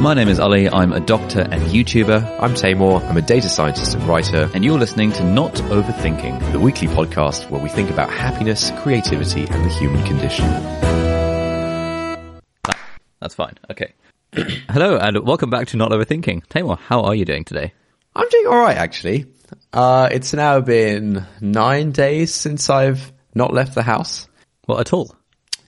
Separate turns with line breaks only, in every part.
My name is Ali. I'm a doctor and YouTuber,
I'm Taimur. I'm a data scientist and writer.
and you're listening to Not Overthinking.
The weekly podcast where we think about happiness, creativity, and the human condition.
That's fine. Okay. Hello and welcome back to Not Overthinking. Taimur, how are you doing today?
I'm doing all right, actually. Uh, it's now been nine days since I've not left the house.
Well, at all.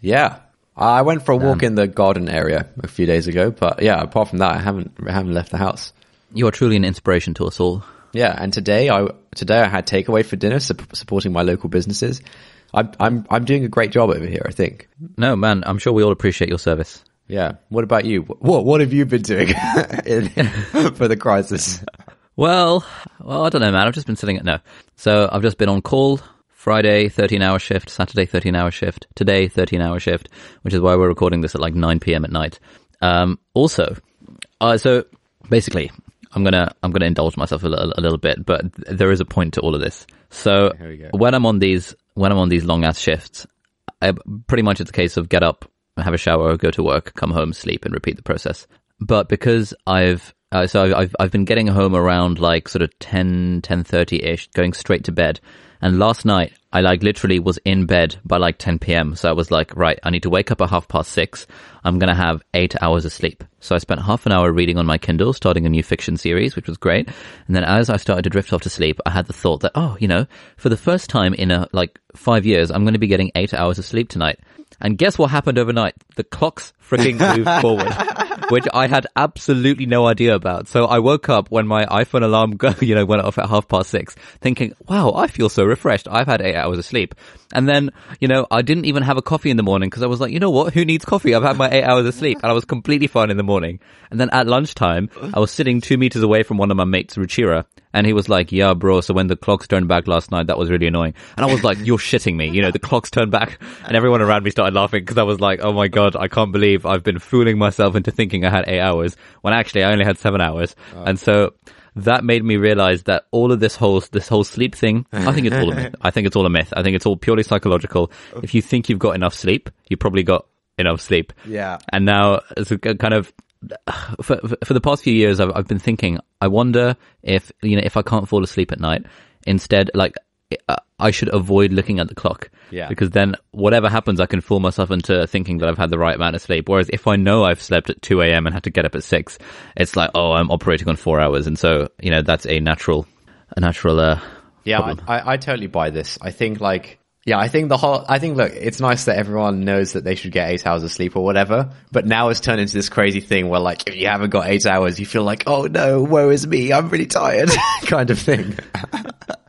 Yeah, I went for a walk in the garden area a few days ago, but yeah, apart from that, I haven't I haven't left the house.
You are truly an inspiration to us all.
Yeah, and today I today I had takeaway for dinner, sup- supporting my local businesses. I'm I'm I'm doing a great job over here, I think.
No, man, I'm sure we all appreciate your service.
Yeah. What about you? What what have you been doing in, for the crisis?
Well, well, I don't know, man. I've just been sitting at no. So I've just been on call. Friday, 13 hour shift. Saturday, 13 hour shift. Today, 13 hour shift, which is why we're recording this at like 9 p.m. at night. Um, also, uh, so basically, I'm gonna I'm gonna indulge myself a little, bit, but there is a point to all of this. So
Here we go.
when I'm on these when I'm on these long ass shifts, I, pretty much it's a case of get up, have a shower, go to work, come home, sleep, and repeat the process. But because I've uh, so I've, I've I've been getting home around like sort of 10, 10.30 ish, going straight to bed. And last night I like literally was in bed by like 10 p.m. So I was like, right, I need to wake up at half past six. I'm gonna have eight hours of sleep. So I spent half an hour reading on my Kindle, starting a new fiction series, which was great. And then as I started to drift off to sleep, I had the thought that, oh, you know, for the first time in a like five years, I'm going to be getting eight hours of sleep tonight. And guess what happened overnight? The clocks freaking moved forward, which I had absolutely no idea about. So I woke up when my iPhone alarm, go, you know, went off at half past six, thinking, "Wow, I feel so refreshed. I've had eight hours of sleep." And then, you know, I didn't even have a coffee in the morning because I was like, you know what? Who needs coffee? I've had my eight hours of sleep, and I was completely fine in the morning. And then at lunchtime, I was sitting two meters away from one of my mates, Ruchira, and he was like, yeah, bro, so when the clocks turned back last night, that was really annoying. And I was like, you're shitting me. You know, the clocks turned back and everyone around me started laughing because I was like, oh my God, I can't believe I've been fooling myself into thinking I had eight hours when actually I only had seven hours. And so that made me realize that all of this whole, this whole sleep thing, I think it's all a myth. I think it's all a myth. I think it's all purely psychological. If you think you've got enough sleep, you probably got enough sleep.
Yeah.
And now it's a kind of for, for the past few years, I've, I've been thinking, I wonder if, you know, if I can't fall asleep at night, instead, like, I should avoid looking at the clock.
Yeah.
Because then whatever happens, I can fool myself into thinking that I've had the right amount of sleep. Whereas if I know I've slept at 2 a.m. and had to get up at 6, it's like, oh, I'm operating on four hours. And so, you know, that's a natural, a natural, uh,
Yeah, I, I, I totally buy this. I think like, yeah, I think the whole, I think look, it's nice that everyone knows that they should get eight hours of sleep or whatever, but now it's turned into this crazy thing where like, if you haven't got eight hours, you feel like, oh no, woe is me, I'm really tired, kind of thing.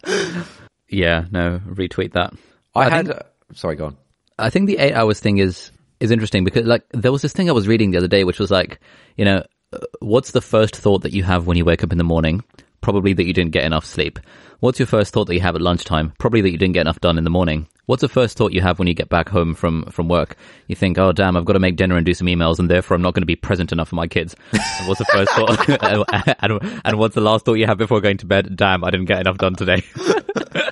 yeah, no, retweet that.
I,
I
had,
think-
sorry, go on.
I think the eight hours thing is is interesting because like there was this thing I was reading the other day, which was like, you know, uh, what's the first thought that you have when you wake up in the morning? Probably that you didn't get enough sleep. What's your first thought that you have at lunchtime? Probably that you didn't get enough done in the morning. What's the first thought you have when you get back home from from work? You think, oh damn, I've got to make dinner and do some emails, and therefore I'm not going to be present enough for my kids. And what's the first thought? and, and what's the last thought you have before going to bed? Damn, I didn't get enough done today.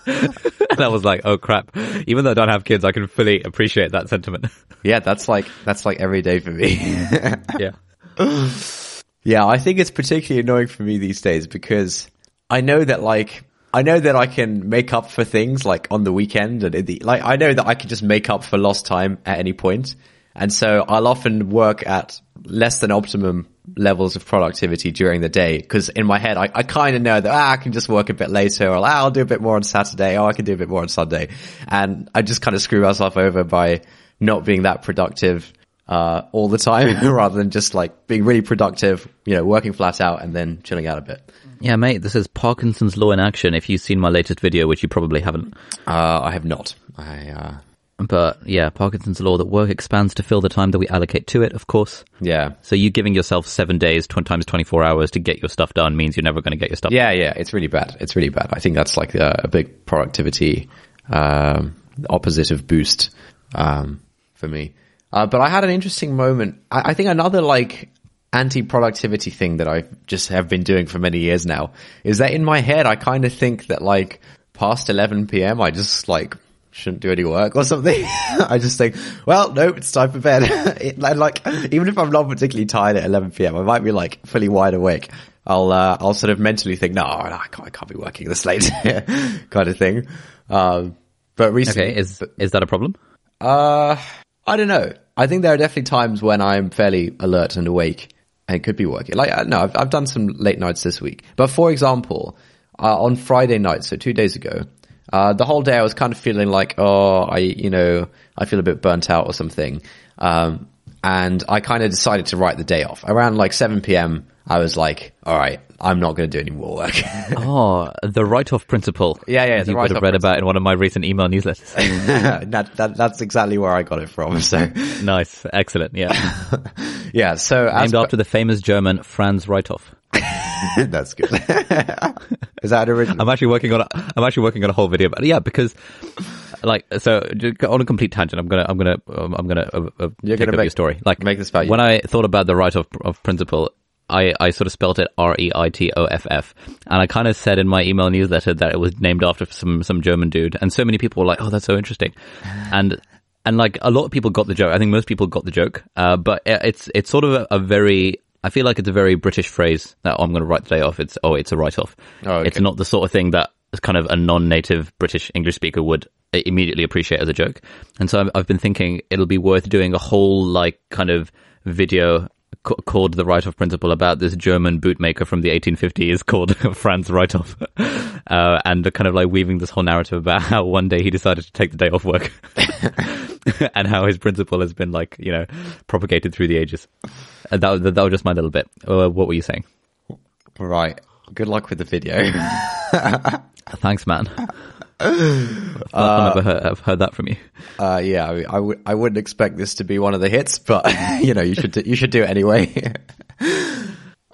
and I was like, oh crap. Even though I don't have kids, I can fully appreciate that sentiment.
Yeah, that's like, that's like every day for me.
yeah.
Yeah, I think it's particularly annoying for me these days because I know that like I know that I can make up for things like on the weekend and the like I know that I can just make up for lost time at any point. And so I'll often work at less than optimum levels of productivity during the day because in my head I, I kind of know that ah, I can just work a bit later or ah, I'll do a bit more on Saturday or I can do a bit more on Sunday. And I just kind of screw myself over by not being that productive uh, all the time rather than just like being really productive, you know, working flat out and then chilling out a bit.
Yeah, mate, this is Parkinson's law in action. If you've seen my latest video, which you probably haven't.
Uh, I have not. I, uh,
But yeah, Parkinson's law that work expands to fill the time that we allocate to it, of course.
Yeah.
So you giving yourself seven days, 20 times 24 hours to get your stuff done means you're never going to get your stuff done.
Yeah, yeah, it's really bad. It's really bad. I think that's like a, a big productivity um, opposite of boost um, for me. Uh, but I had an interesting moment. I, I think another like anti-productivity thing that I just have been doing for many years now is that in my head I kind of think that like past 11 p.m. I just like shouldn't do any work or something. I just think, well, nope, it's time for bed. it, like, even if I'm not particularly tired at 11 p.m., I might be like fully wide awake. I'll, uh, I'll sort of mentally think, no, no I, can't, I can't be working this late kind of thing. Um, but recently,
Okay, is is that a problem?
uh, I don't know. I think there are definitely times when I'm fairly alert and awake it could be working. Like, uh, no, I've, I've done some late nights this week. But for example, uh, on Friday night, so two days ago, uh, the whole day I was kind of feeling like, oh, I, you know, I feel a bit burnt out or something. Um, and I kind of decided to write the day off. Around like 7 p.m., I was like, all right, I'm not going to do any more work.
Oh, the write-off principle.
Yeah, yeah, the
you would have read about in one of my recent email newsletters.
that, that, that's exactly where I got it from. So,
nice, excellent. Yeah,
yeah, so
named after the famous German Franz Reitoff.
that's good. Is that original?
I'm actually working on. A, I'm actually working on a whole video, but yeah, because like so on a complete tangent. I'm gonna. I'm gonna. Um, I'm gonna. Uh, uh,
You're
take
gonna
up
make-
your story. Like
make this about you.
when I thought about the right of, of principle. I, I sort of spelt it R E I T O F F, and I kind of said in my email newsletter that it was named after some some German dude, and so many people were like, "Oh, that's so interesting," and and like a lot of people got the joke. I think most people got the joke, uh, but it- it's it's sort of a, a very I feel like it's a very British phrase that oh, I'm going to write the day off. It's oh, it's a write off.
Oh, okay.
It's not the sort of thing that kind of a non-native British English speaker would immediately appreciate as a joke. And so I've, I've been thinking it'll be worth doing a whole like kind of video ca- called the write-off principle about this German bootmaker from the 1850s called Franz Write-off, uh, and kind of like weaving this whole narrative about how one day he decided to take the day off work. and how his principle has been like, you know, propagated through the ages. Uh, that, was- that was just my little bit. Uh, what were you saying?
Right. Good luck with the video.
Thanks, man. I've ever heard, I've heard that from you.
Uh, yeah, I, I, w- I wouldn't expect this to be one of the hits, but you know, you should do, you should do it anyway.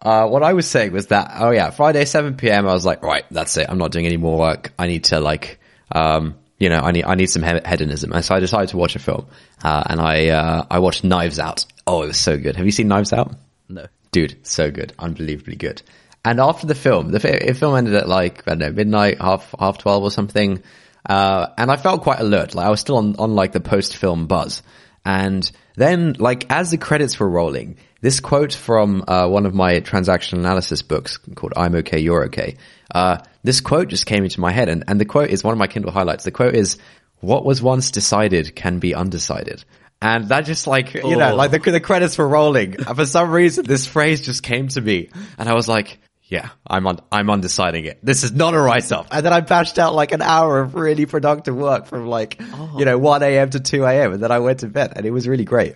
uh, what I was saying was that, oh yeah, Friday 7 p.m. I was like, right, that's it. I'm not doing any more work. I need to like, um, you know, I need I need some he- hedonism, and so I decided to watch a film, uh, and I uh, I watched Knives Out. Oh, it was so good. Have you seen Knives Out?
No.
dude, so good, unbelievably good. And after the film, the fi- film ended at like I don't know midnight, half half twelve or something, uh, and I felt quite alert. Like I was still on on like the post film buzz. And then, like as the credits were rolling, this quote from uh, one of my transaction analysis books called "I'm Okay, You're Okay." Uh, this quote just came into my head, and and the quote is one of my Kindle highlights. The quote is, "What was once decided can be undecided." And that just like, you know,
Oh.
like the, the credits were rolling. And for some reason, this phrase just came to me and I was like, yeah, I'm on, I'm undeciding it. This is not a write-off. And then I bashed out like an hour of really productive work from like, you know, 1 a.m. to 2 a.m. And then I went to bed and it was really great.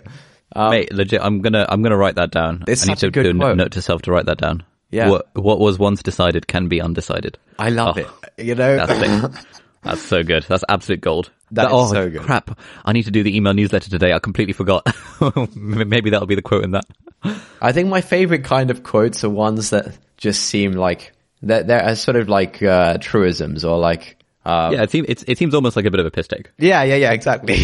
Um, Mate, legit, I'm gonna, I'm gonna write that down.
It's
I need
such a
to
good
do a
quote.
note to self to write that down.
Yeah.
What, what was once decided can be undecided.
I love
Oh,
it. You know,
That's it. That's so good. That's absolute gold.
That is
oh,
so good.
crap. I need to do the email newsletter today. I completely forgot. Maybe that'll be the quote in that.
I think my favorite kind of quotes are ones that just seem like they're, they're sort of like, uh, truisms or like, uh,
Yeah, it seems, it seems almost like a bit of a piss take.
Yeah, yeah, yeah, exactly.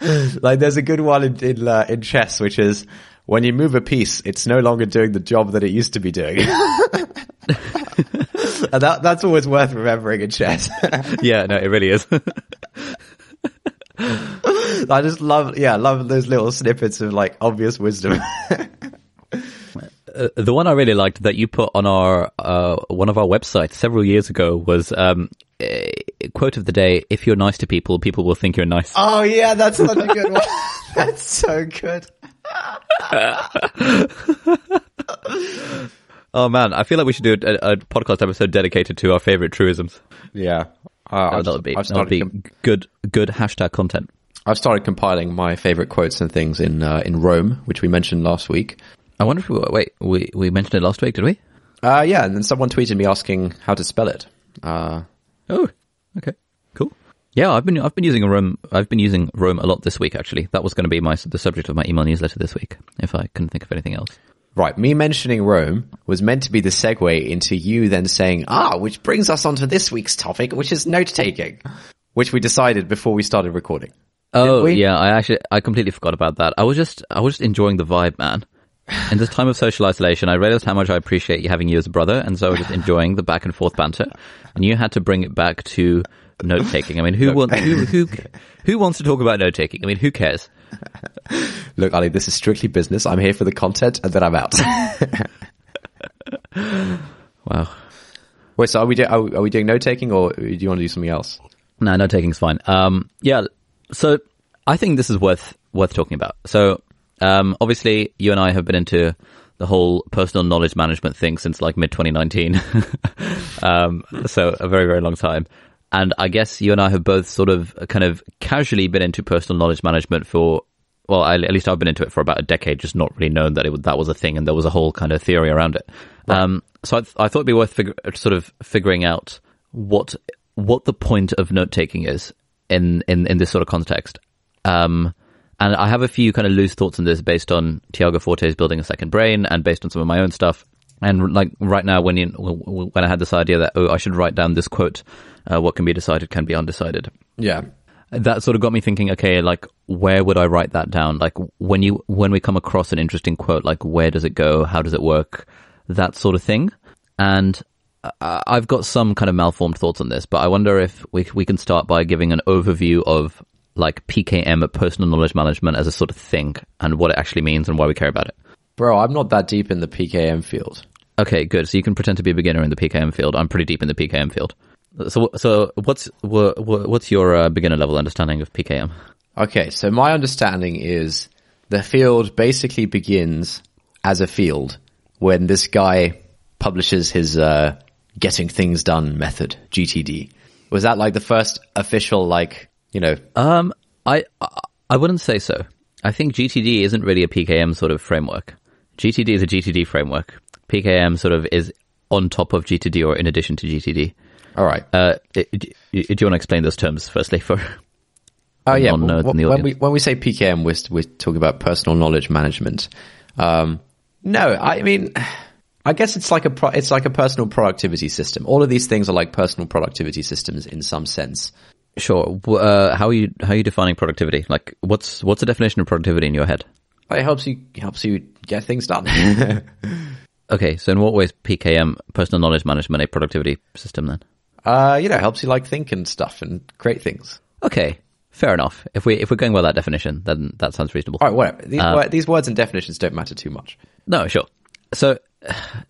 like there's a good one in in, uh, in chess, which is when you move a piece, it's no longer doing the job that it used to be doing. and that that's always worth remembering in chess.
yeah, no, it really is.
I just love, yeah, love those little snippets of like obvious wisdom.
Uh, the one I really liked that you put on our uh, one of our websites several years ago was um, a quote of the day: "If you're nice to people, people will think you're nice."
oh yeah, that's such a good one. that's so good.
Oh man, I feel like we should do a, a podcast episode dedicated to our favorite truisms.
Yeah. Uh,
Oh, that would be
I've
that would be
com-
good good hashtag content.
I've started compiling my favorite quotes and things in uh, in Roam, which we mentioned last week.
I wonder if we wait we we mentioned it last week, did we?
Uh, yeah, and then someone tweeted me asking how to spell it. Uh,
Oh, okay, cool. Yeah, I've been I've been using Roam. I've been using Roam a lot this week. Actually, that was going to be my the subject of my email newsletter this week. If I couldn't think of anything else.
Right, me mentioning Roam was meant to be the segue into you then saying, ah, which brings us on to this week's topic, which is note taking, which we decided before we started recording.
Oh yeah, I actually I completely forgot about that. I was just I was just enjoying the vibe, man. In this time of social isolation, I realized how much I appreciate you having you as a brother, and so I was just enjoying the back and forth banter. And you had to bring it back to note taking. I mean, who wants who who who wants to talk about note taking? I mean, who cares?
Look, Ali, this is strictly business. I'm here for the content, and then I'm out.
Wow.
Wait, so are we, do- are, we- doing note taking, or do you want to do something else?
No, no taking's fine. Um, yeah. So I think this is worth worth talking about. So um, obviously, you and I have been into the whole personal knowledge management thing since like mid 2019. um, so a very very long time. And I guess you and I have both sort of kind of casually been into personal knowledge management for. Well, I, at least I've been into it for about a decade, just not really known that it, that was a thing, and there was a whole kind of theory around it. Um, so I, th- I thought it'd be worth fig- sort of figuring out what what the point of note taking is in, in, in this sort of context. Um, and I have a few kind of loose thoughts on this based on Tiago Forte's building a second brain and based on some of my own stuff. And like right now, when you, when I had this idea that oh, I should write down this quote, uh, what can be decided can be undecided.
Yeah.
That sort of got me thinking. Okay, like where would I write that down? Like when you when we come across an interesting quote, like where does it go? How does it work? That sort of thing. And uh, I've got some kind of malformed thoughts on this, but I wonder if we we can start by giving an overview of like PKM, personal knowledge management, as a sort of thing, and what it actually means and why we care about it.
Bro, I'm not that deep in the PKM field.
Okay, good. So you can pretend to be a beginner in the PKM field. I'm pretty deep in the PKM field. So, so what's wha- wha- what's your uh, beginner level understanding of PKM?
Okay, so my understanding is the field basically begins as a field when this guy publishes his uh, getting things done method, GTD. Was that like the first official, like, you know,
Um, I I- wouldn't say so. I think GTD isn't really a PKM sort of framework. GTD is a GTD framework. PKM sort of is on top of GTD or in addition to GTD.
all right.
Uh, do you want to explain those terms firstly for?
Oh yeah,
non-nerds
w-
in the
when we when we say PKM, we're we're talking about personal knowledge management. Um, no, I mean, I guess it's like a pro- it's like a personal productivity system. All of these things are like personal productivity systems in some sense.
Sure. Uh, how are you how are you defining productivity? Like, what's what's the definition of productivity in your head?
It helps you helps you get things done.
Okay, so in what ways PKM, personal knowledge management, a productivity system then?
uh, you know, it helps you like think and stuff and create things.
Okay, fair enough. If we if we're going by that definition, then that sounds reasonable.
All right, whatever. These wor- these words and definitions don't matter too much.
No, sure. So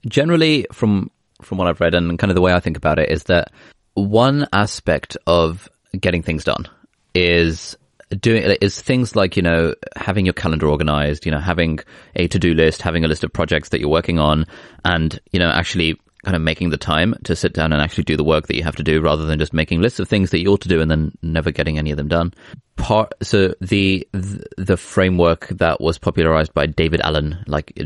generally from from what I've read and kind of the way I think about it is that one aspect of getting things done is doing is things like, you know, having your calendar organized, you know, having a to-do list, having a list of projects that you're working on and, you know, actually kind of making the time to sit down and actually do the work that you have to do rather than just making lists of things that you ought to do and then never getting any of them done. Part, so the, the framework that was popularized by David Allen like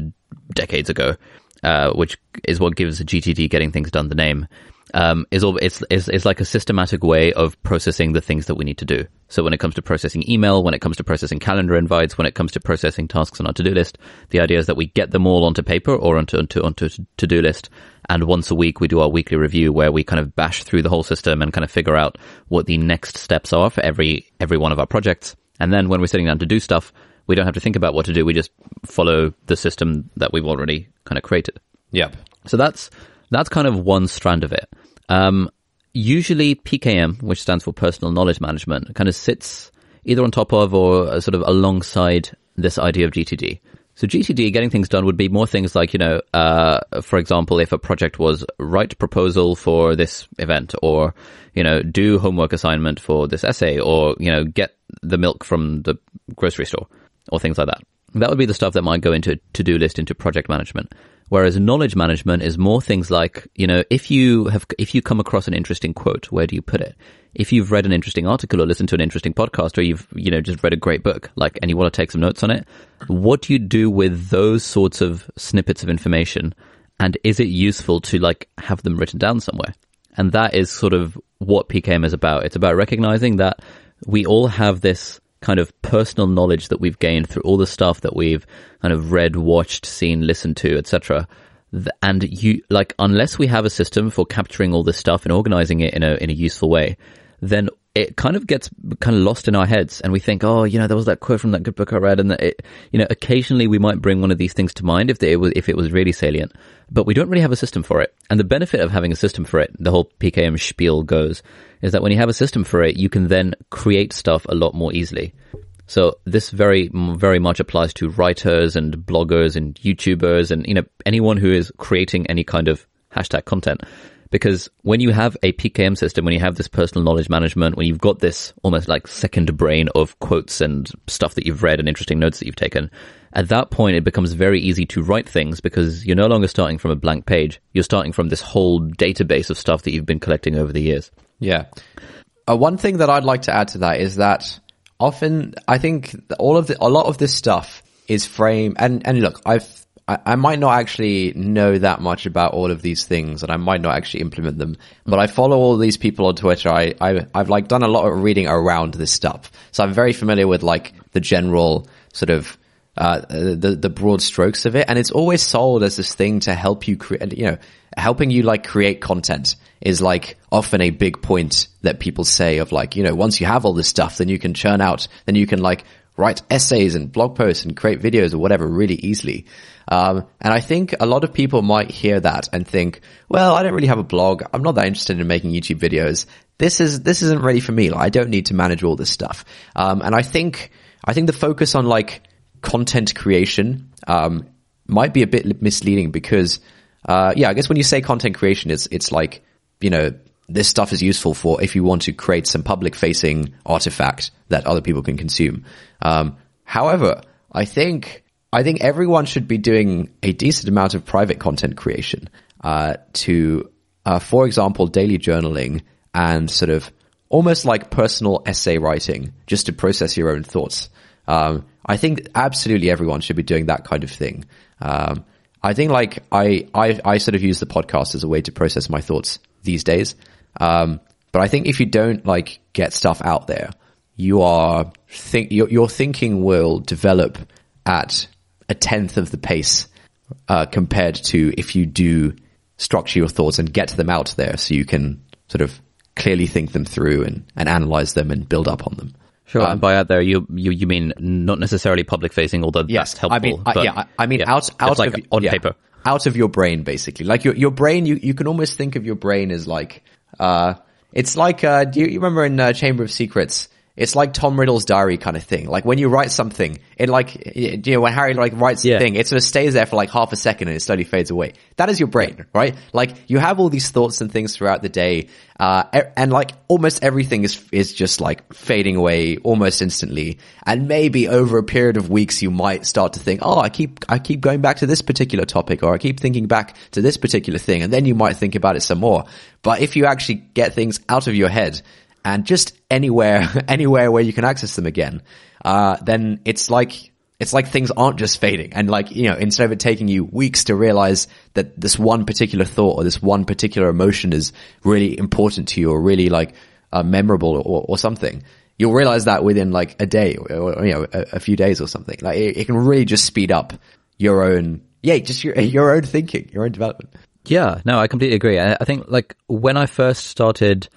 decades ago, uh, which is what gives GTD getting things done the name, um, is all, it's, it's, it's like a systematic way of processing the things that we need to do. So when it comes to processing email, when it comes to processing calendar invites, when it comes to processing tasks on our to-do list, the idea is that we get them all onto paper or onto, onto, onto a to-do list. And once a week, we do our weekly review where we kind of bash through the whole system and kind of figure out what the next steps are for every, every one of our projects. And then when we're sitting down to do stuff, we don't have to think about what to do. We just follow the system that we've already kind of created.
Yep.
So that's that's kind of one strand of it. Um, usually PKM, which stands for Personal Knowledge Management, kind of sits either on top of or uh, sort of alongside this idea of GTD. So GTD, getting things done, would be more things like, you know, uh, for example, if a project was write proposal for this event, or you know, do homework assignment for this essay, or you know, get the milk from the grocery store, or things like that. That would be the stuff that might go into a to-do list into project management. Whereas knowledge management is more things like, you know, if you have, if you come across an interesting quote, where do you put it? If you've read an interesting article or listened to an interesting podcast or you've, you know, just read a great book, like, and you want to take some notes on it, what do you do with those sorts of snippets of information? And is it useful to like have them written down somewhere? And that is sort of what PKM is about. It's about recognizing that we all have this kind of personal knowledge that we've gained through all the stuff that we've kind of read, watched, seen, listened to, etc. And you, like, unless we have a system for capturing all this stuff and organizing it in a, in a useful way, then it kind of gets kind of lost in our heads and we think, oh, you know, there was that quote from that good book I read and that it, you know, occasionally we might bring one of these things to mind if it was, if it was really salient, but we don't really have a system for it. And the benefit of having a system for it, the whole PKM spiel goes, is that when you have a system for it, you can then create stuff a lot more easily. So this very, very much applies to writers and bloggers and YouTubers and, you know, anyone who is creating any kind of hashtag content. Because when you have a PKM system, when you have this personal knowledge management, when you've got this almost like second brain of quotes and stuff that you've read and interesting notes that you've taken, at that point it becomes very easy to write things because you're no longer starting from a blank page. You're starting from this whole database of stuff that you've been collecting over the years.
Yeah. Uh, one thing that I'd like to add to that is that often I think all of the, a lot of this stuff is frame and, and look, I've, I, I might not actually know that much about all of these things and I might not actually implement them, but I follow all these people on Twitter. I, I, I've like done a lot of reading around this stuff. So I'm very familiar with like the general sort of uh, the the broad strokes of it, and it's always sold as this thing to help you create. You know, helping you like create content is like often a big point that people say of like you know once you have all this stuff, then you can churn out, then you can like write essays and blog posts and create videos or whatever really easily. Um, and I think a lot of people might hear that and think, well, I don't really have a blog. I'm not that interested in making YouTube videos. This is, this isn't really for me. Like, I don't need to manage all this stuff. Um, and I think, I think the focus on like content creation um, might be a bit misleading because, uh, yeah, I guess when you say content creation, it's it's like you know this stuff is useful for if you want to create some public facing artifact that other people can consume. Um, however, I think I think everyone should be doing a decent amount of private content creation uh, to, uh, for example, daily journaling and sort of almost like personal essay writing, just to process your own thoughts. Um, I think absolutely everyone should be doing that kind of thing. Um, I think like I, I, I sort of use the podcast as a way to process my thoughts these days. Um, but I think if you don't like get stuff out there, you are think your, your thinking will develop at a tenth of the pace uh, compared to if you do structure your thoughts and get them out there so you can sort of clearly think them through and, and analyze them and build up on them.
Sure. Um, and by out there, you, you you mean not necessarily public facing, although yes, that's helpful.
I mean, but, yeah, I, I mean yeah, out out
like
of
on
yeah,
paper,
out of your brain, basically. Like your your brain, you you can almost think of your brain as like uh, it's like uh, do you, you remember in uh, Chamber of Secrets? It's like Tom Riddle's diary kind of thing. Like when you write something, it like, you know, when Harry like writes yeah. a thing, it sort of stays there for like half a second and it slowly fades away. That is your brain, right? Like you have all these thoughts and things throughout the day. Uh, and like almost everything is, is just like fading away almost instantly. And maybe over a period of weeks, you might start to think, oh, I keep, I keep going back to this particular topic or I keep thinking back to this particular thing. And then you might think about it some more. But if you actually get things out of your head, and just anywhere, anywhere where you can access them again, uh, then it's like, it's like things aren't just fading. And like, you know, instead of it taking you weeks to realize that this one particular thought or this one particular emotion is really important to you or really like, uh, memorable or, or something, you'll realize that within like a day or, you know, a, a, few days or something. Like it, it can really just speed up your own, yeah, just your, your own thinking, your own development.
Yeah, no, I completely agree. I, I think like when I first started,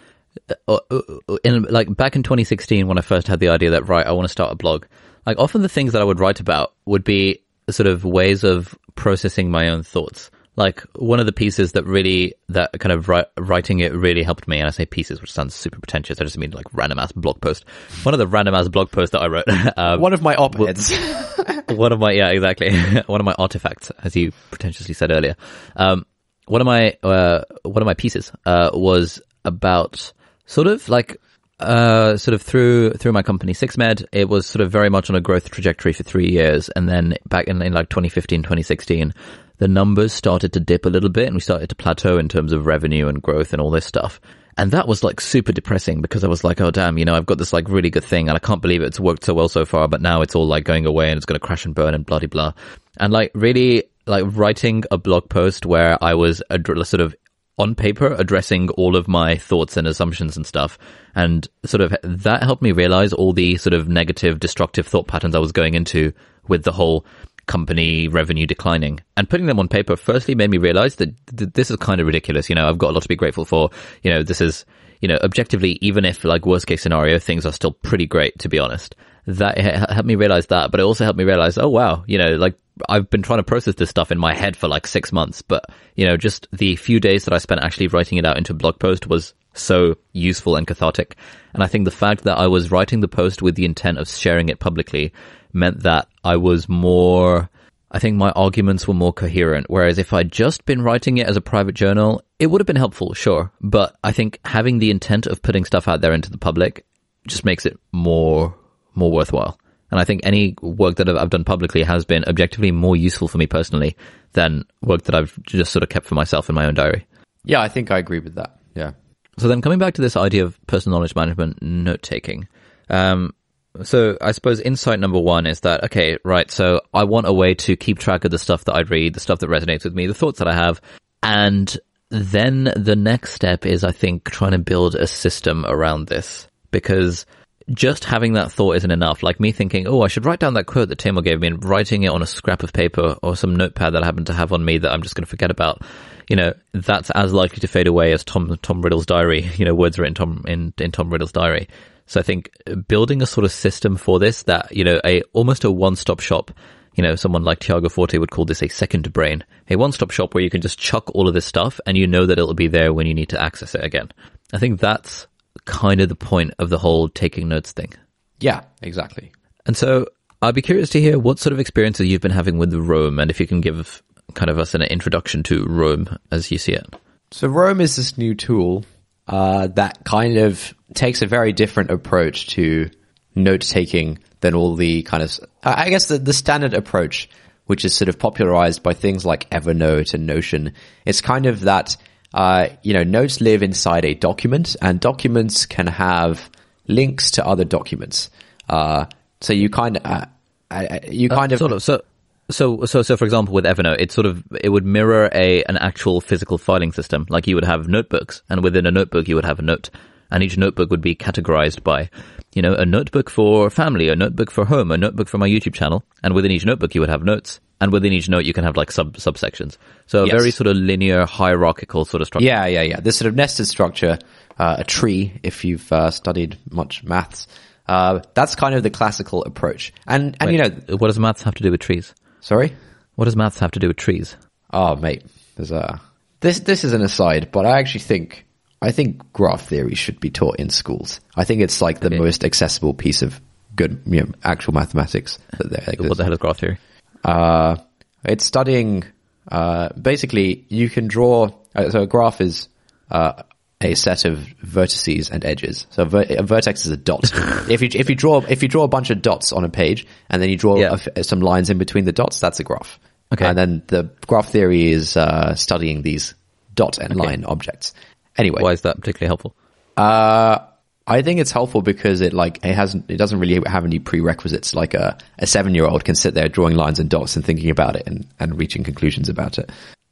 in like back in 2016 when I first had the idea that right I want to start a blog like often the things that I would write about would be sort of ways of processing my own thoughts. Like one of the pieces that really that kind of writing it really helped me and I say pieces which sounds super pretentious I just mean like random ass blog post. One of the random ass blog posts that I wrote
um, one of my op-eds.
one of my yeah exactly. One of my artifacts as you pretentiously said earlier. Um, one of my uh, one of my pieces uh, was about sort of like uh, sort of through through my company SixMed, it was sort of very much on a growth trajectory for three years, and then back in, in like 2015, 2016, the numbers started to dip a little bit, and we started to plateau in terms of revenue and growth and all this stuff. And that was like super depressing because I was like, oh damn, you know, I've got this like really good thing and I can't believe it's worked so well so far, but now it's all like going away and it's going to crash and burn and bloody blah. blah, And like really like writing a blog post where I was ad- sort of on paper addressing all of my thoughts and assumptions and stuff. And sort of that helped me realize all the sort of negative, destructive thought patterns I was going into with the whole company revenue declining and putting them on paper firstly made me realize that th- this is kind of ridiculous. You know, I've got a lot to be grateful for. You know, this is, you know, objectively, even if like worst case scenario, things are still pretty great, to be honest. That helped me realize that, but it also helped me realize, oh wow, you know, like I've been trying to process this stuff in my head for like six months, but you know, just the few days that I spent actually writing it out into a blog post was so useful and cathartic. And I think the fact that I was writing the post with the intent of sharing it publicly meant that I was more, I think my arguments were more coherent. Whereas if I'd just been writing it as a private journal, it would have been helpful, sure. But I think having the intent of putting stuff out there into the public just makes it more, more worthwhile. And I think any work that I've done publicly has been objectively more useful for me personally than work that I've just sort of kept for myself in my own diary.
Yeah, I think I agree with that. Yeah.
So then coming back to this idea of personal knowledge management, note taking. Um, so I suppose insight number one is that, okay, right. So I want a way to keep track of the stuff that I read, the stuff that resonates with me, the thoughts that I have. And then the next step is, I think, trying to build a system around this because just having that thought isn't enough. Like me thinking, oh, I should write down that quote that Taimur gave me and writing it on a scrap of paper or some notepad that I happen to have on me that I'm just going to forget about. You know, that's as likely to fade away as Tom Tom Riddle's diary. You know, words written Tom in in Tom Riddle's diary. So I think building a sort of system for this that, you know, a almost a one-stop shop, you know, someone like Tiago Forte would call this a second brain, a one-stop shop where you can just chuck all of this stuff and you know that it'll be there when you need to access it again. I think that's kind of the point of the whole taking notes thing.
Yeah, exactly.
And so I'd be curious to hear what sort of experiences you've been having with Roam and if you can give kind of us an introduction to Roam as you see it.
So Roam is this new tool uh, that kind of takes a very different approach to note taking than all the kind of, I guess the, the standard approach, which is sort of popularized by things like Evernote and Notion. It's kind of that, uh, you know, notes live inside a document and documents can have links to other documents. Uh, so you kind of, uh, uh you kind
uh,
of,
sort of, so, so, so, so, for example, with Evernote, it sort of it would mirror a an actual physical filing system. Like you would have notebooks, and within a notebook, you would have a note, and each notebook would be categorized by, you know, a notebook for family, a notebook for home, a notebook for my YouTube channel, and within each notebook, you would have notes, and within each note, you can have like sub subsections. So a yes. very sort of linear, hierarchical sort of structure.
Yeah, yeah, yeah. This sort of nested structure, uh, a tree, if you've uh, studied much maths. Uh, that's kind of the classical approach. And, and Wait, you know.
What does maths have to do with trees?
Sorry?
What does maths have to do with trees?
Oh, mate, there's a this. This is an aside, but I actually think I think graph theory should be taught in schools. I think it's like the okay. most accessible piece of good, you know, actual mathematics that there exists.
What the hell is graph theory?
Uh, it's studying. Uh, basically, you can draw. Uh, so a graph is uh, a set of vertices and edges. So a, ver- a vertex is a dot. if you if you draw if you draw a bunch of dots on a page and then you draw yeah. a, some lines in between the dots, that's a graph. Okay. And then the graph theory is uh, studying these dot and okay. line objects. Anyway,
why is that particularly helpful?
Uh, I think it's helpful because it like it hasn't it doesn't really have any prerequisites. Like a a seven year old can sit there drawing lines and dots and thinking about it and and reaching conclusions about it.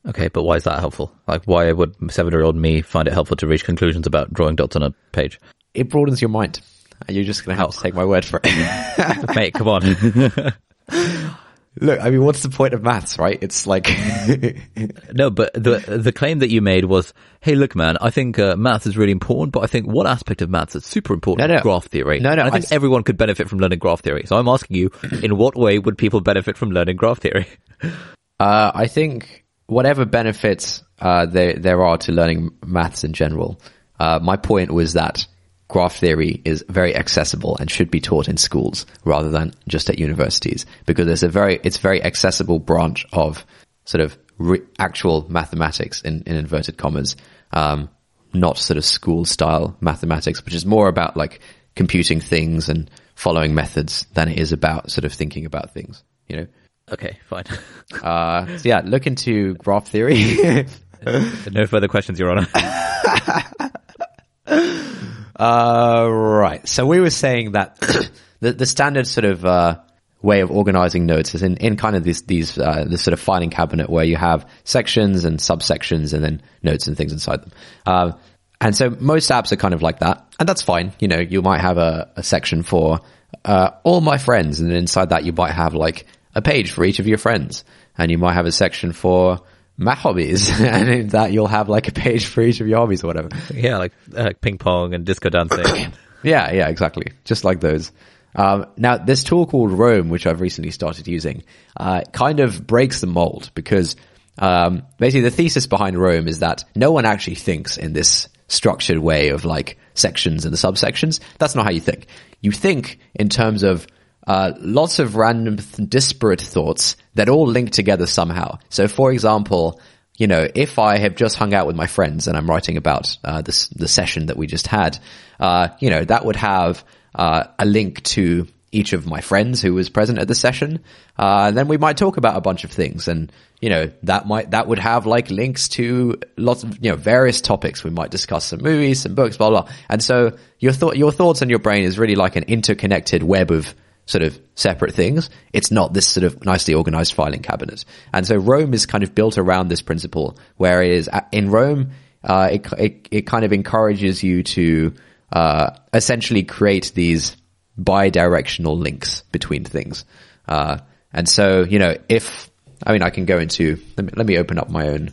Okay, but why is that helpful? Like, why would seven-year-old me find it helpful to reach conclusions about drawing dots on a page?
It broadens your mind. You're just going to have to oh. take my word for
it. Mate, come on.
Look, I mean, what's the point of maths, right? It's like
no, but the the claim that you made was, "Hey, look, man, I think uh, maths is really important, but I think one aspect of maths that's super important no, no. graph theory. No, no, and I think I... everyone could benefit from learning graph theory. So I'm asking you, in what way would people benefit from learning graph theory?
Uh, I think whatever benefits uh, there there are to learning maths in general, uh, my point was that graph theory is very accessible and should be taught in schools rather than just at universities because it's a very it's very accessible branch of sort of re- actual mathematics in, in inverted commas, um, not sort of school style mathematics, which is more about like computing things and following methods than it is about sort of thinking about things. You know.
Okay, fine.
uh, so yeah, look into graph theory.
no further questions, Your Honor.
uh, right. So we were saying that the, the standard sort of uh, way of organizing notes is in, in kind of these, these, uh, this sort of filing cabinet where you have sections and subsections and then notes and things inside them. Uh, and so most apps are kind of like that. And that's fine. You know, you might have a, a section for, uh, all my friends. And inside that you might have like a page for each of your friends. And you might have a section for my hobbies. and in that you'll have like a page for each of your hobbies or whatever.
Yeah, like uh, ping pong and disco dancing.
Yeah, yeah, exactly. Just like those. Um, now, this tool called Roam, which I've recently started using, uh, kind of breaks the mold because um, basically the thesis behind Roam is that no one actually thinks in this structured way of like sections and the subsections. That's not how you think. You think in terms of uh, lots of random, disparate thoughts that all link together somehow. So, for example, you know, if I have just hung out with my friends and I'm writing about uh, this the session that we just had, uh, you know, that would have uh, a link to each of my friends who was present at the session. Uh, then we might talk about a bunch of things, and you know, that might that would have like links to lots of you know various topics. We might discuss some movies, some books, blah blah. And so your thought, your thoughts and your brain is really like an interconnected web of sort of separate things. It's not this sort of nicely organized filing cabinet. And so Roam is kind of built around this principle, whereas in Roam, uh, it, it, it kind of encourages you to uh, essentially create these bi-directional links between things. Uh, and so, you know, if, I mean, I can go into, let me, let me open up my own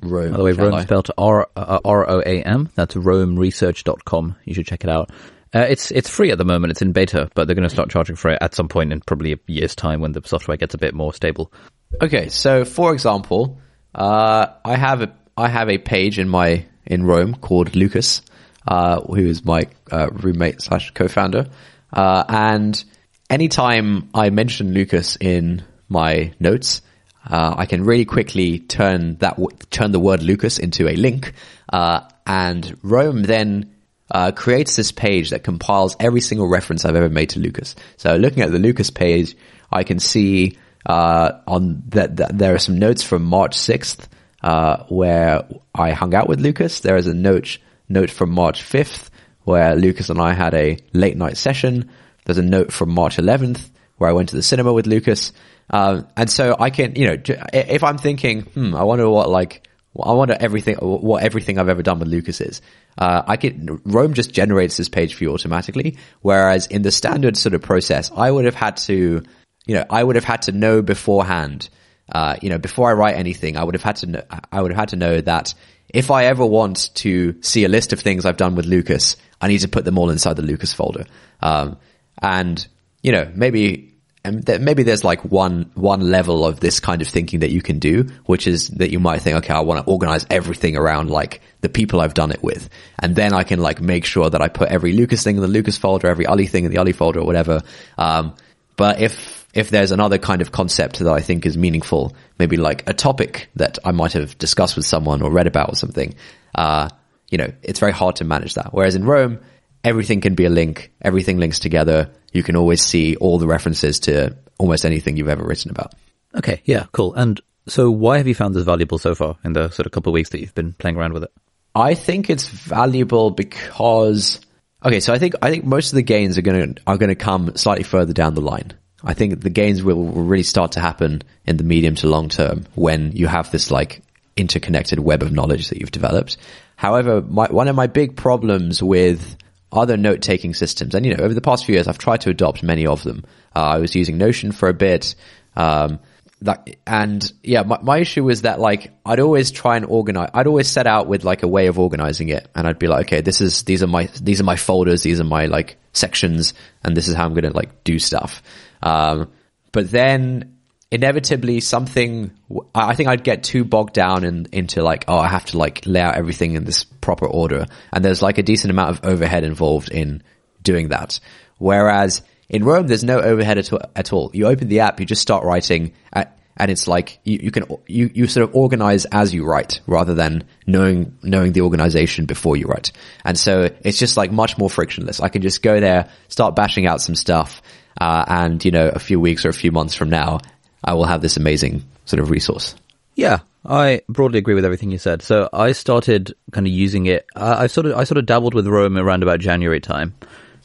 Roam.
By the way, Roam spelled R, uh, R-O-A-M. That's roamresearch.com. You should check it out. Uh, it's it's free at the moment. It's in beta, but they're going to start charging for it at some point in probably a year's time when the software gets a bit more stable.
Okay, so for example, uh, I have a I have a page in my in Roam called Lucas, uh, who is my uh, roommate slash co-founder, uh, and anytime I mention Lucas in my notes, uh, I can really quickly turn that turn the word Lucas into a link, and Roam then uh, creates this page that compiles every single reference I've ever made to Lucas. So looking at the Lucas page, I can see uh, on that, there are some notes from March 6th uh, where I hung out with Lucas. There is a note note from March 5th where Lucas and I had a late night session. There's a note from March 11th where I went to the cinema with Lucas. Um, and so I can, you know, if I'm thinking, hmm, I wonder what like I wonder everything what everything I've ever done with Lucas is. Uh, I could Roam just generates this page for you automatically, whereas in the standard sort of process, I would have had to, you know, I would have had to know beforehand. Uh, you know, before I write anything, I would have had to know, I would have had to know that if I ever want to see a list of things I've done with Lucas, I need to put them all inside the Lucas folder. Um, and you know, maybe and th- maybe there's like one one level of this kind of thinking that you can do, which is that you might think, okay, I want to organize everything around like the people I've done it with, and then I can like make sure that I put every Lucas thing in the Lucas folder, every Ali thing in the Ali folder, or whatever. Um, but if if there's another kind of concept that I think is meaningful, maybe like a topic that I might have discussed with someone or read about or something, uh, you know, it's very hard to manage that. Whereas in Roam, everything can be a link, everything links together you can always see all the references to almost anything you've ever written about.
Okay, yeah, cool. And so why have you found this valuable so far in the sort of couple of weeks that you've been playing around with it?
I think it's valuable because okay, so I think I think most of the gains are going to are going to come slightly further down the line. I think the gains will, will really start to happen in the medium to long term when you have this like interconnected web of knowledge that you've developed. However, my, one of my big problems with other note taking systems. And, you know, over the past few years, I've tried to adopt many of them. Uh, I was using Notion for a bit. Um, that, and yeah, my, my issue was that like, I'd always try and organize, I'd always set out with like a way of organizing it. And I'd be like, okay, this is, these are my, these are my folders, these are my like sections, and this is how I'm going to like do stuff. Um, but then inevitably something I think I'd get too bogged down in, into like oh I have to like lay out everything in this proper order. And there's like a decent amount of overhead involved in doing that. Whereas in Roam there's no overhead at, at all. You open the app you just start writing at, and it's like you, you can you, you sort of organize as you write rather than knowing knowing the organization before you write. And so it's just like much more frictionless. I can just go there start bashing out some stuff uh, and you know a few weeks or a few months from now I will have this amazing sort of resource.
Yeah, I broadly agree with everything you said. So I started kind of using it. I, I sort of I sort of dabbled with Roam around about January time,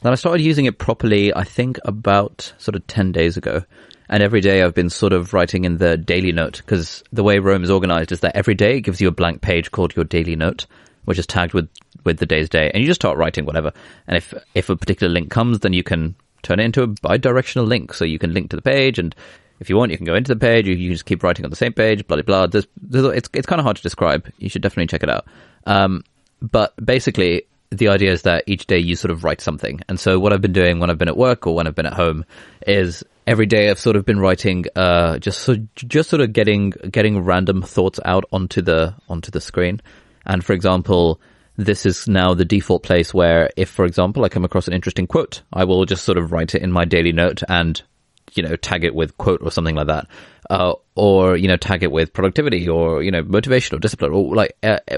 Then I started using it properly, I think about sort of 10 days ago. And every day I've been sort of writing in the daily note because the way Roam is organized is that every day it gives you a blank page called your daily note, which is tagged with, with the day's day. And you just start writing whatever. And if, if a particular link comes, then you can turn it into a bi-directional link. So you can link to the page and if you want, you can go into the page. You, can just keep writing on the same page, blah, blah, blah. There's, there's, it's, it's kind of hard to describe. You should definitely check it out. Um, but basically, the idea is that each day you sort of write something. And so what I've been doing when I've been at work or when I've been at home is every day I've sort of been writing, uh, just, just sort of getting, getting random thoughts out onto the, onto the screen. And for example, this is now the default place where if, for example, I come across an interesting quote, I will just sort of write it in my daily note and you know, tag it with quote or something like that. Uh, or, you know, tag it with productivity or, you know, motivation or discipline or like uh, uh,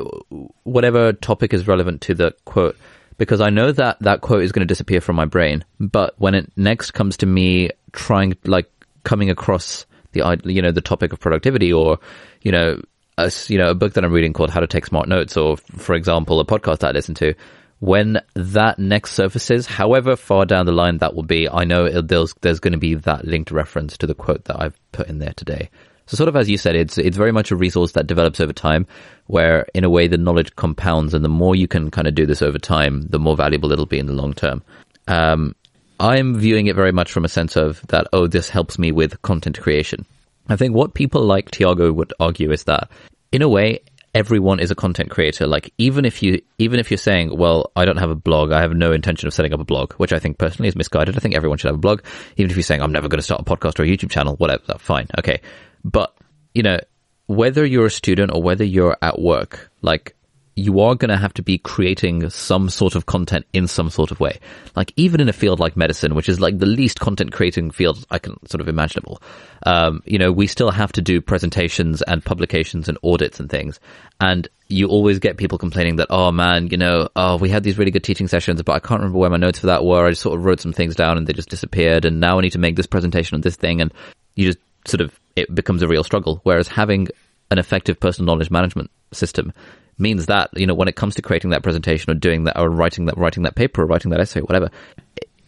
whatever topic is relevant to the quote. Because I know that that quote is going to disappear from my brain. But when it next comes to me trying, like, coming across the, you know, the topic of productivity or, you know, a, you know, a book that I'm reading called How to Take Smart Notes or, for example, a podcast that I listen to, when that next surfaces, however far down the line that will be, I know there's there's going to be that linked reference to the quote that I've put in there today. So sort of as you said, it's it's very much a resource that develops over time, where in a way the knowledge compounds, and the more you can kind of do this over time, the more valuable it'll be in the long term. Um, I'm viewing it very much from a sense of that. Oh, this helps me with content creation. I think what people like Tiago would argue is that in a way, everyone is a content creator. Like even if you even if you're saying, well, I don't have a blog, I have no intention of setting up a blog, which I think personally is misguided. I think everyone should have a blog. Even if you're saying I'm never going to start a podcast or a YouTube channel, whatever, fine, okay. But you know, whether you're a student or whether you're at work, like you are going to have to be creating some sort of content in some sort of way. Like even in a field like medicine, which is like the least content creating field I can sort of imaginable. Um, you know, we still have to do presentations and publications and audits and things. And you always get people complaining that, oh man, you know, oh, we had these really good teaching sessions, but I can't remember where my notes for that were. I just sort of wrote some things down and they just disappeared. And now I need to make this presentation on this thing. And you just sort of, it becomes a real struggle. Whereas having an effective personal knowledge management system means that you know when it comes to creating that presentation or doing that or writing that writing that paper or writing that essay, whatever.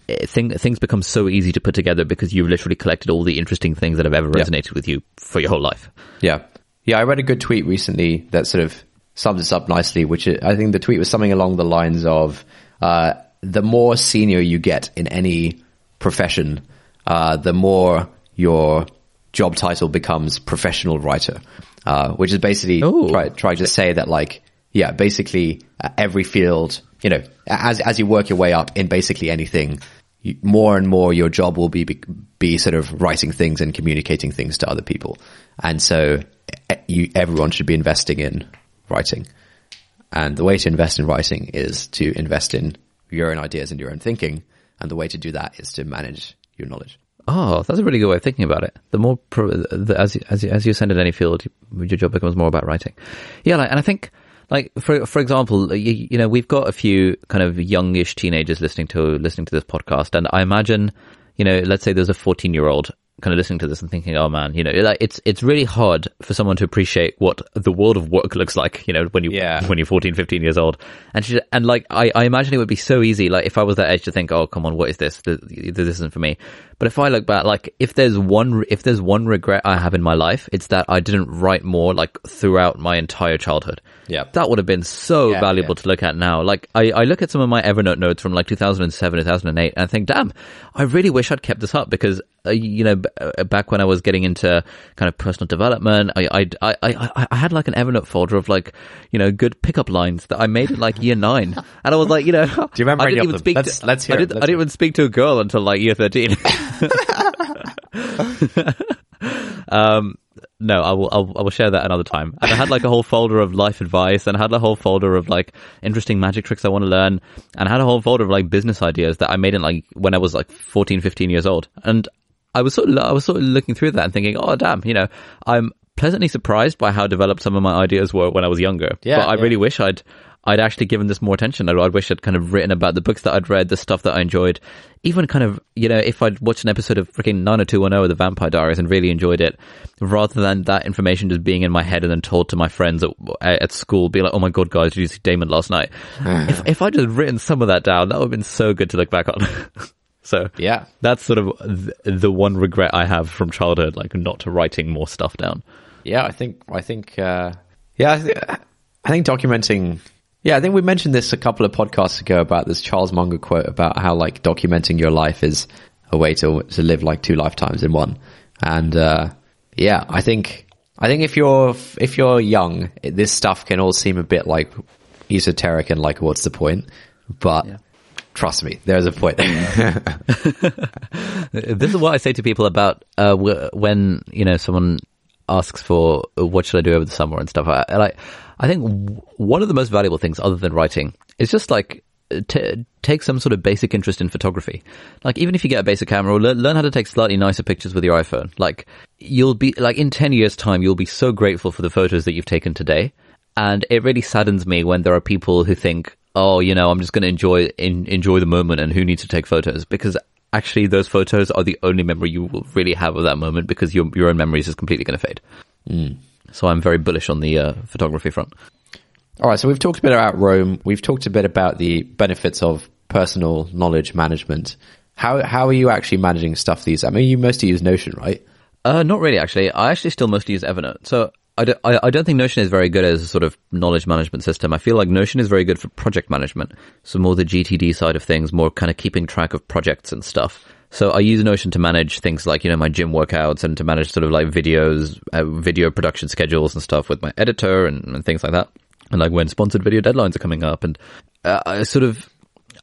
It, thing, things become so easy to put together because you've literally collected all the interesting things that have ever resonated yeah. with you for your whole life.
Yeah, yeah. I read a good tweet recently that sort of sums this up nicely. Which I think the tweet was something along the lines of, uh, "The more senior you get in any profession, uh, the more your job title becomes professional writer." Uh, which is basically try, trying to say that like, yeah, basically uh, every field, you know, as, as you work your way up in basically anything, you, more and more your job will be, be, be sort of writing things and communicating things to other people. And so you, everyone should be investing in writing. And the way to invest in writing is to invest in your own ideas and your own thinking. And the way to do that is to manage your knowledge.
Oh, that's a really good way of thinking about it. The more, pro, the, as as as you ascend in any field, your job becomes more about writing. Yeah, like, and I think, like for for example, you, you know, we've got a few kind of youngish teenagers listening to listening to this podcast, and I imagine, you know, let's say there's a 14 year old kind of listening to this and thinking, oh man, you know, like it's it's really hard for someone to appreciate what the world of work looks like, you know, when you yeah. when you're 14, 15 years old. And she, and like I, I imagine it would be so easy, like if I was that age to think, oh come on, what is this? This, this isn't for me. But if I look back, like if there's one if there's one regret I have in my life, it's that I didn't write more like throughout my entire childhood.
Yeah,
that would have been so yeah, valuable yeah. to look at now. Like I, I look at some of my Evernote notes from like 2007, 2008, and I think, damn, I really wish I'd kept this up because you know, uh, back when I was getting into kind of personal development, I, I, I, I, I had like an Evernote folder of like, you know, good pickup lines that I made in like year nine. And I was like, you know, do
you remember
I didn't
even speak let's,
to,
let's hear
I, did, I didn't even speak to a girl until like year 13. um, no, I will, I'll, I will share that another time. And I had like a whole folder of life advice and I had a whole folder of like interesting magic tricks I want to learn and I had a whole folder of like business ideas that I made in like when I was like 14, 15 years old. And I was sort of, I was sort of looking through that and thinking, oh damn, you know, I'm pleasantly surprised by how developed some of my ideas were when I was younger. Yeah, but I yeah. really wish I'd, I'd actually given this more attention. I, I wish I'd kind of written about the books that I'd read, the stuff that I enjoyed. Even kind of, you know, if I'd watched an episode of freaking 90210 or The Vampire Diaries and really enjoyed it, rather than that information just being in my head and then told to my friends at, at school, be like, oh my god, guys, did you see Damon last night? if, if I'd just written some of that down, that would have been so good to look back on. so
Yeah.
that's sort of th- the one regret I have from childhood, like not writing more stuff down.
Yeah, I think I think uh, yeah, I, th- I think documenting. Yeah, I think we mentioned this a couple of podcasts ago about this Charles Munger quote about how like documenting your life is a way to to live like two lifetimes in one. And uh, yeah, I think I think if you're if you're young, this stuff can all seem a bit like esoteric and like what's the point? But trust me, there's a point.
this is what I say to people about uh, when you know someone asks for uh, what should I do over the summer and stuff. I, I like, I think one of the most valuable things, other than writing, is just like t- take some sort of basic interest in photography. Like even if you get a basic camera, or learn, learn how to take slightly nicer pictures with your iPhone. Like you'll be like in ten years' time, you'll be so grateful for the photos that you've taken today. And it really saddens me when there are people who think, "Oh, you know, I'm just going to enjoy in, enjoy the moment, and who needs to take photos?" Because actually, those photos are the only memory you will really have of that moment, because your your own memories is completely going to fade. So I'm very bullish on the uh, photography front.
All right, so we've talked a bit about Roam. We've talked a bit about the benefits of personal knowledge management. How how are you actually managing stuff these? I mean, you mostly use Notion, right?
Uh, not really, actually. I actually still mostly use Evernote. So I don't, I, don't think Notion is very good as a sort of knowledge management system. I feel like Notion is very good for project management. So more the GTD side of things, more kind of keeping track of projects and stuff. So I use Notion to manage things like, you know, my gym workouts and to manage sort of like videos, uh, video production schedules and stuff with my editor and, and things like that. And like when sponsored video deadlines are coming up and uh, I sort of,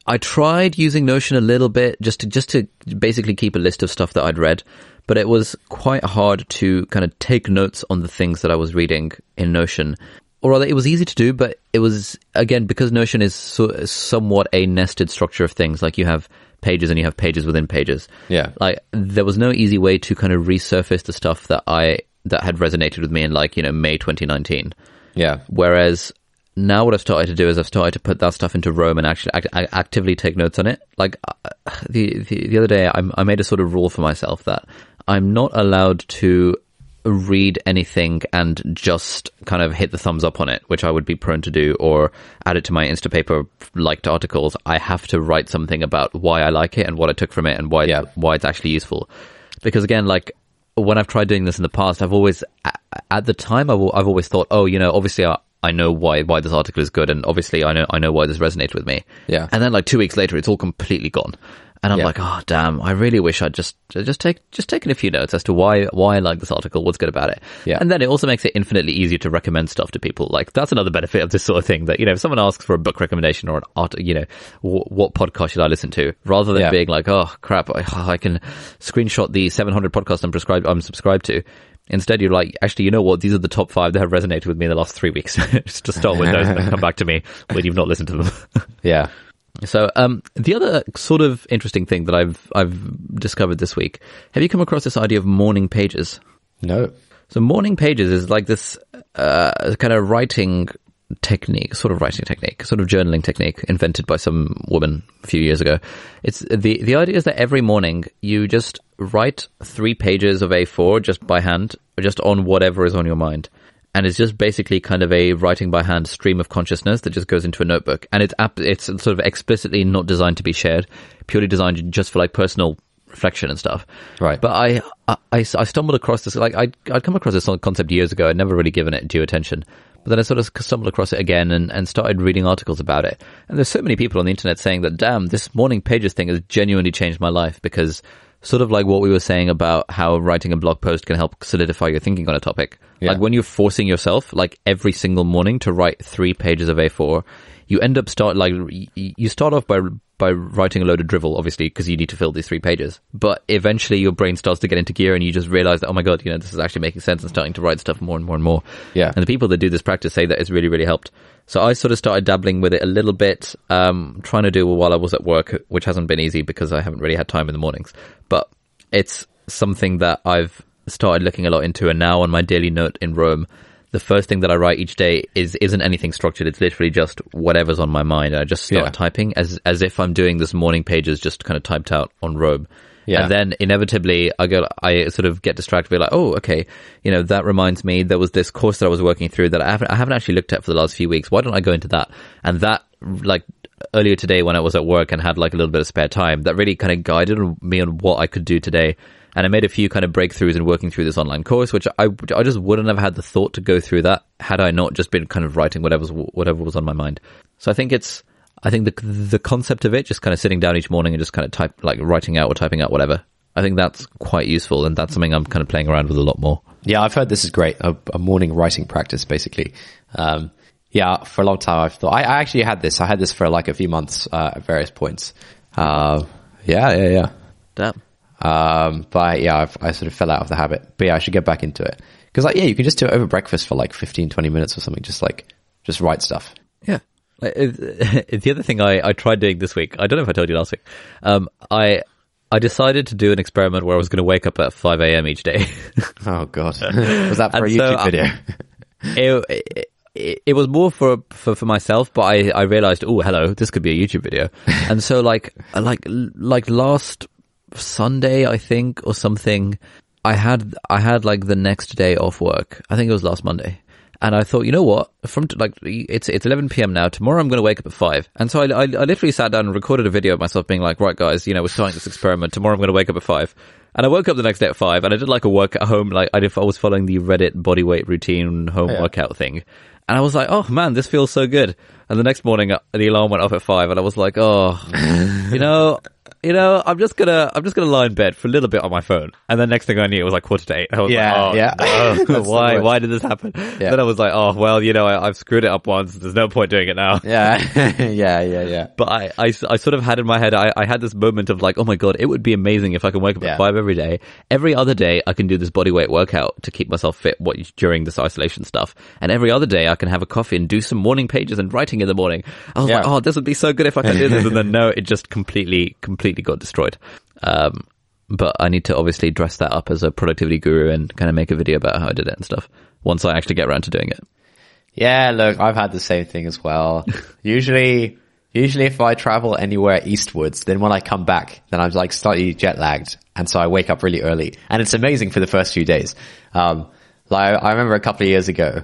I tried using Notion a little bit just to just to basically keep a list of stuff that I'd read, but it was quite hard to kind of take notes on the things that I was reading in Notion. Or rather, it was easy to do, but it was again because Notion is so, somewhat a nested structure of things. Like you have pages and you have pages within pages.
Yeah.
Like there was no easy way to kind of resurface the stuff that I that had resonated with me in like you know May 2019.
Yeah.
Whereas now what I've started to do is I've started to put that stuff into Roam and actually act- act- actively take notes on it. Like uh, the, the the other day, I, I made a sort of rule for myself that I'm not allowed to read anything and just kind of hit the thumbs up on it, which I would be prone to do, or add it to my Instapaper liked articles. I have to write something about why I like it and what I took from it and why
Yeah.
why it's actually useful. Because again, like when I've tried doing this in the past, I've always, at the time, I've, I've always thought, oh, you know, obviously I, I know why, why this article is good and obviously I know, I know why this resonated with me.
Yeah.
And then like two weeks later, it's all completely gone. And I'm
Yeah.
like, oh damn! I really wish I'd just just take just taken a few notes as to why why I like this article, what's good about it.
Yeah.
And then it also makes it infinitely easier to recommend stuff to people. Like that's another benefit of this sort of thing. That you know, if someone asks for a book recommendation or an art, you know, w- what podcast should I listen to, rather than
Yeah.
being like, oh crap, I, I can screenshot the 700 podcasts I'm prescribed I'm subscribed to. Instead, you're like, actually, you know what? These are the top five that have resonated with me in the last three weeks. just to start with those and then come back to me when you've not listened to them.
Yeah.
So, um, the other sort of interesting thing that I've I've discovered this week. Have you come across this idea of morning pages?
No.
So, morning pages is like this uh, kind of writing technique, sort of writing technique, sort of journaling technique invented by some woman a few years ago. It's the the idea is that every morning you just write three pages of A4 just by hand, just on whatever is on your mind. And it's just basically kind of a writing by hand stream of consciousness that just goes into a notebook. And it's ap- it's sort of explicitly not designed to be shared, purely designed just for like personal reflection and stuff.
Right.
But I, I, I I stumbled across this, like, I'd, I'd come across this concept years ago. I'd never really given it due attention. But then I sort of stumbled across it again and, and started reading articles about it. And there's so many people on the internet saying that, damn, this morning pages thing has genuinely changed my life because sort of like what we were saying about how writing a blog post can help solidify your thinking on a topic.
Yeah.
Like when you're forcing yourself, like every single morning to write three pages of A4, you end up start like you start off by by writing a load of drivel, obviously, because you need to fill these three pages. But eventually, your brain starts to get into gear, and you just realize that oh my god, you know, this is actually making sense, and starting to write stuff more and more and more.
Yeah.
And the people that do this practice say that it's really really helped. So I sort of started dabbling with it a little bit, um, trying to do it while I was at work, which hasn't been easy because I haven't really had time in the mornings. But it's something that I've started looking a lot into, and now on my daily note in Roam, the first thing that I write each day is isn't anything structured. It's literally just whatever's on my mind. I just start
Yeah.
typing as as if I'm doing this morning pages just kind of typed out on Roam.
Yeah.
And then inevitably I go, I sort of get distracted, be like, oh, okay, you know, that reminds me there was this course that I was working through that I haven't, I haven't actually looked at for the last few weeks. Why don't I go into that? And that, like, earlier today when I was at work and had like a little bit of spare time, that really kind of guided me on what I could do today. And I made a few kind of breakthroughs in working through this online course, which I, I just wouldn't have had the thought to go through that had I not just been kind of writing whatever was, whatever was on my mind. So I think it's, I think the the concept of it, just kind of sitting down each morning and just kind of type, like writing out or typing out whatever. I think that's quite useful, and that's something I'm kind of playing around with a lot more.
Yeah, I've heard this is great. A, a morning writing practice, basically. Um, yeah, for a long time I've thought, I, I actually had this. I had this for like a few months, uh, at various points. Uh, yeah, yeah, yeah.
Damn.
Um, but yeah, I've, I sort of fell out of the habit. But yeah, I should get back into it. Cause like, yeah, you can just do it over breakfast for like 15, 20 minutes or something. Just like, just write stuff.
Yeah. It- the other thing I, I tried doing this week, I don't know if I told you last week, um, I I decided to do an experiment where I was going to wake up at 5 a.m. each day.
Oh god. Was that for a
And so,
YouTube
uh,
video?
it, it, it was more for, for for myself, but I I realized, oh, hello, this could be a YouTube video, and so like like like last Sunday, I think, or something, I had I had like the next day off work. I think it was last Monday. And I thought, you know what? From t- like it's it's 11 p.m. now. Tomorrow I'm going to wake up at five. And so I, I I literally sat down and recorded a video of myself being like, right, guys, you know, we're starting this experiment. Tomorrow I'm going to wake up at five. And I woke up the next day at five, and I did like a work at home. Like I did, I was following the Reddit bodyweight routine home
yeah.
workout thing, and I was like, oh man, this feels so good. And the next morning, uh, the alarm went off at five, and I was like, oh, you know, you know, I'm just gonna, I'm just gonna lie in bed for a little bit on my phone, and then next thing I knew, it was like quarter to eight. I was
Yeah,
like, oh,
yeah.
no, why, why did this happen?
Yeah.
Then I was like, oh well, you know, I, I've screwed it up once. There's no point doing it now.
yeah. yeah, yeah, yeah.
But I, I, I sort of had in my head, I, I had this moment of like, oh my god, it would be amazing if I can wake up
Yeah.
at five every day. Every other day, I can do this body weight workout to keep myself fit what, during this isolation stuff. And every other day, I can have a coffee and do some morning pages and writing in the morning. I was
Yeah.
like, oh, this would be so good if I could do this. And then no, it just completely, completely got destroyed. Um, but I need to obviously dress that up as a productivity guru and kind of make a video about how I did it and stuff once I actually get around to doing it.
Yeah, look, I've had the same thing as well. usually, usually if I travel anywhere eastwards, then when I come back, then I'm like slightly jet lagged. And so I wake up really early and it's amazing for the first few days. Um, like I remember a couple of years ago,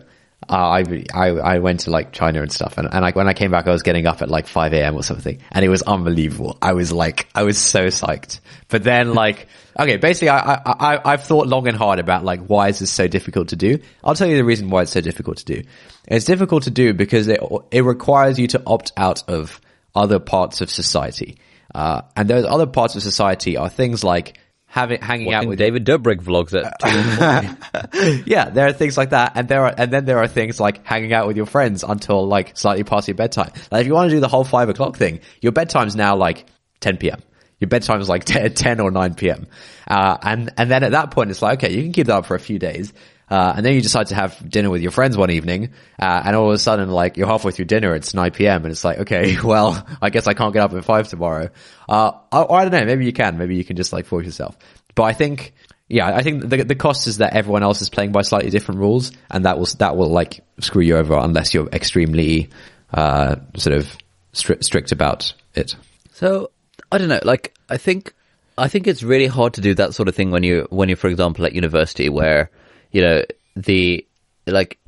I, I, I went to like China and stuff and, and like when I came back, I was getting up at like 5 a.m. or something and it was unbelievable. I was like, I was so psyched. But then like, okay, basically I, I, I, I've thought long and hard about like, why is this so difficult to do? I'll tell you the reason why it's so difficult to do. It's difficult to do because it, it requires you to opt out of other parts of society. Uh, and those other parts of society are things like having, hanging out with
David Dobrik vlogs at two
yeah, there are things like that, and there are, and then there are things like hanging out with your friends until like slightly past your bedtime. Like if you want to do the whole five o'clock thing, your bedtime's now like 10 p.m. Your bedtime is like 10, 10 or 9 p.m. Uh, and, and then at that point, it's like, okay, you can keep that up for a few days. Uh, and then you decide to have dinner with your friends one evening, uh, and all of a sudden, like, you're halfway through dinner, it's 9 p.m., and it's like, okay, well, I guess I can't get up at 5 tomorrow. Uh, I don't know, maybe you can, maybe you can just like force yourself. But I think, yeah, I think the, the cost is that everyone else is playing by slightly different rules, and that will, that will like screw you over unless you're extremely, uh, sort of stri- strict about it.
So I don't know. Like I think I think it's really hard to do that sort of thing when you when you're, for example, at university, where you know the like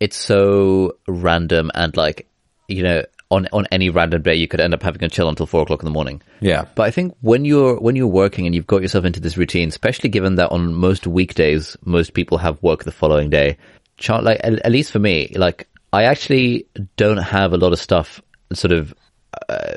it's so random and like you know on on any random day you could end up having a chill until four o'clock in the morning.
Yeah.
But I think when you're when you're working and you've got yourself into this routine, especially given that on most weekdays most people have work the following day, like at, at least for me, like I actually don't have a lot of stuff sort of uh,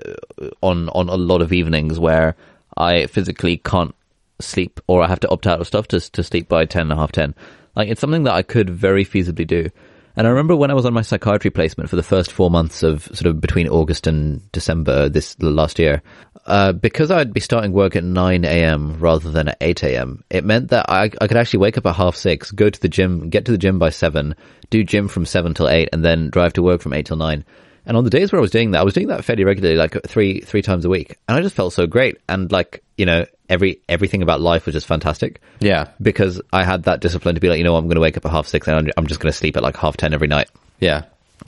on on a lot of evenings where I physically can't sleep or I have to opt out of stuff to to sleep by ten and a half ten. Like it's something that I could very feasibly do. And I remember when I was on my psychiatry placement for the first four months of sort of between August and December this last year, uh, because I'd be starting work at 9 a.m. rather than at 8 a.m., it meant that I, I could actually wake up at half six, go to the gym, get to the gym by seven, do gym from seven till eight, and then drive to work from eight till nine. And on the days where I was doing that, I was doing that fairly regularly, like three three times a week, and I just felt so great. And like you know, every everything about life was just fantastic
Yeah.
because I had that discipline to be like, you know, I'm going to wake up at half six and I'm- I'm just going to sleep at like half ten every night.
Yeah.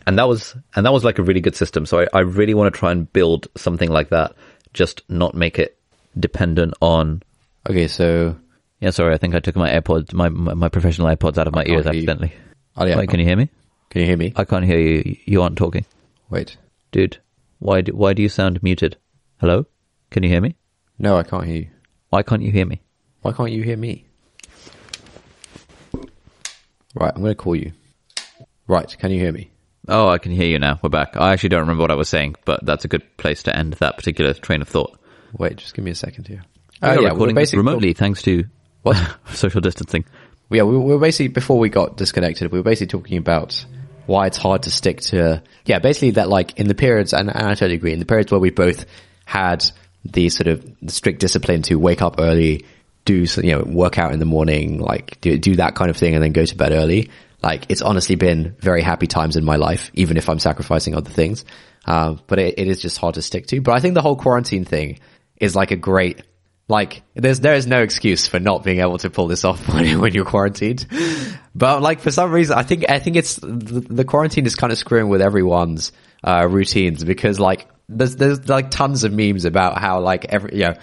And that was and that was like a really good system. So I, I really want to try and build something like that. Just not make it dependent on.
Okay, so
Yeah, sorry, I think I took my AirPods, my my, my professional AirPods out of my ears
you.
accidentally.
Oh, yeah.
Wait, can you hear me?
can you hear me?
I can't hear you. You aren't talking,
Wait.
dude. Why do why do you sound muted? Hello, can you hear me?
No, I can't hear you.
Why can't you hear me?
Why can't you hear me? Right, I'm going to call you. Right, can you hear me?
Oh, I can hear you now. We're back. I actually don't remember what I was saying, but that's a good place to end that particular train of thought.
Wait, just give me a second here.
We
Oh, yeah, we're
recording this
basically-
remotely thanks to
What?
social distancing.
Yeah, we we were basically before we got disconnected, we were basically talking about why it's hard to stick to. Yeah, basically that like in the periods, and, and I totally agree. In the periods where we both had the sort of strict discipline to wake up early, do you know work out in the morning, like do do that kind of thing, and then go to bed early. Like it's honestly been very happy times in my life, even if I'm sacrificing other things. Um, but it, it is just hard to stick to. But I think the whole quarantine thing is like a great like, there's there is no excuse for not being able to pull this off when, when you're quarantined. But like for some reason, I think I think it's the, the quarantine is kind of screwing with everyone's uh, routines because like there's there's like tons of memes about how like every you know.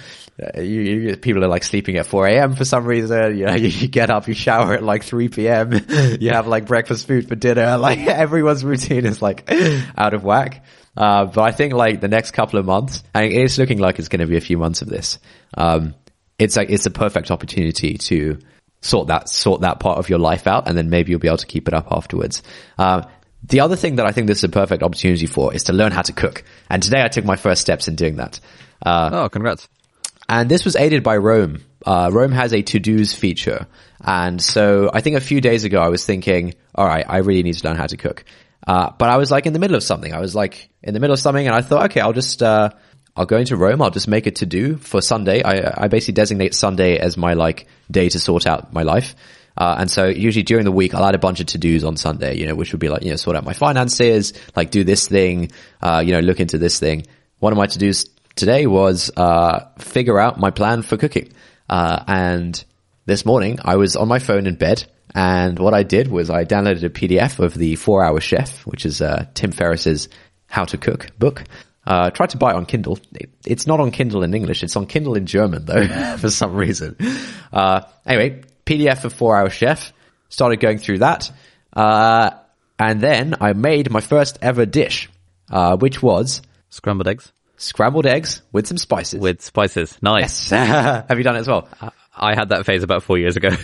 uh, You, you, people are like sleeping at 4 a.m. for some reason. You know, you, you get up, you shower at like 3 p.m. you have like breakfast food for dinner. Like everyone's routine is like out of whack. Uh, but I think like the next couple of months, and it's looking like it's going to be a few months of this. Um, it's like, it's a perfect opportunity to sort that, sort that part of your life out. And then maybe you'll be able to keep it up afterwards. Uh, the other thing that I think this is a perfect opportunity for is to learn how to cook. And today I took my first steps in doing that. Uh,
Oh, congrats.
and this was aided by Roam. Uh, Roam has a to-dos feature. And so I think a few days ago I was thinking, all right, I really need to learn how to cook. Uh, but I was like in the middle of something. I was like in the middle of something and I thought, okay, I'll just, uh, I'll go into Roam. I'll just make a to-do for Sunday. I, I basically designate Sunday as my like day to sort out my life. Uh, and so usually during the week, I'll add a bunch of to-dos on Sunday, you know, which would be like, you know, sort out my finances, like do this thing, uh, you know, look into this thing. One of my to-dos today was, uh, figure out my plan for cooking. Uh, and this morning I was on my phone in bed and what I did was I downloaded a PDF of the four hour chef, which is, uh, Tim Ferriss's how to cook book. Uh, tried to buy it on Kindle. It, it's not on Kindle in English. It's on Kindle in German though, for some reason. Uh, anyway, PDF of Four Hour Chef. Started going through that. Uh, and then I made my first ever dish, uh, which was
Scrambled eggs
scrambled eggs with some spices.
with spices. Nice.
Have you done it as well?
I had that phase about four years ago.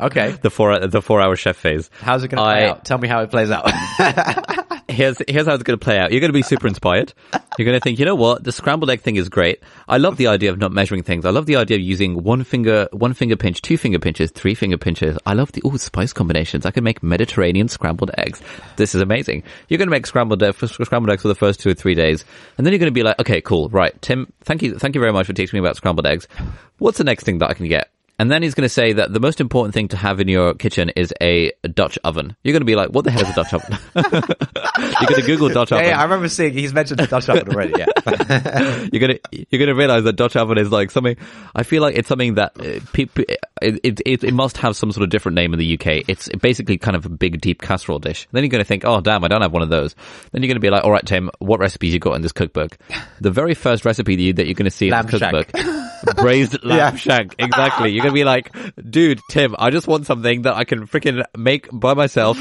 Okay.
the four the four hour chef phase.
How's it going to play out? Tell me how it plays out.
Here's here's how it's going to play out. You're going to be super inspired. You're going to think, you know what, the scrambled egg thing is great. I love the idea of not measuring things. I love the idea of using one finger, one finger pinch, two finger pinches, three finger pinches. I love the oh spice combinations. I can make Mediterranean scrambled eggs. This is amazing. You're going to make scrambled uh, egg, scrambled eggs for the first two or three days, and then you're going to be like, okay, cool, right, Tim, thank you, thank you very much for teaching me about scrambled eggs. What's the next thing that I can get? And then he's going to say that the most important thing to have in your kitchen is a Dutch oven. You're going to be like, what the hell is a Dutch oven? you're going to Google Dutch oven.
yeah, I remember seeing, he's mentioned the Dutch oven already, yeah.
you're gonna you're gonna realize that Dutch oven is like something. I feel like it's something that uh, people it, it it it must have some sort of different name in the UK. It's basically kind of a big deep casserole dish. Then you're gonna think, oh damn, I don't have one of those. Then you're gonna be like, all right, Tim, what recipes you got in this cookbook? The very first recipe that, you, that you're gonna see in the cookbook, braised lamb
Yeah.
shank. Exactly. You're gonna be like, dude, Tim, I just want something that I can freaking make by myself.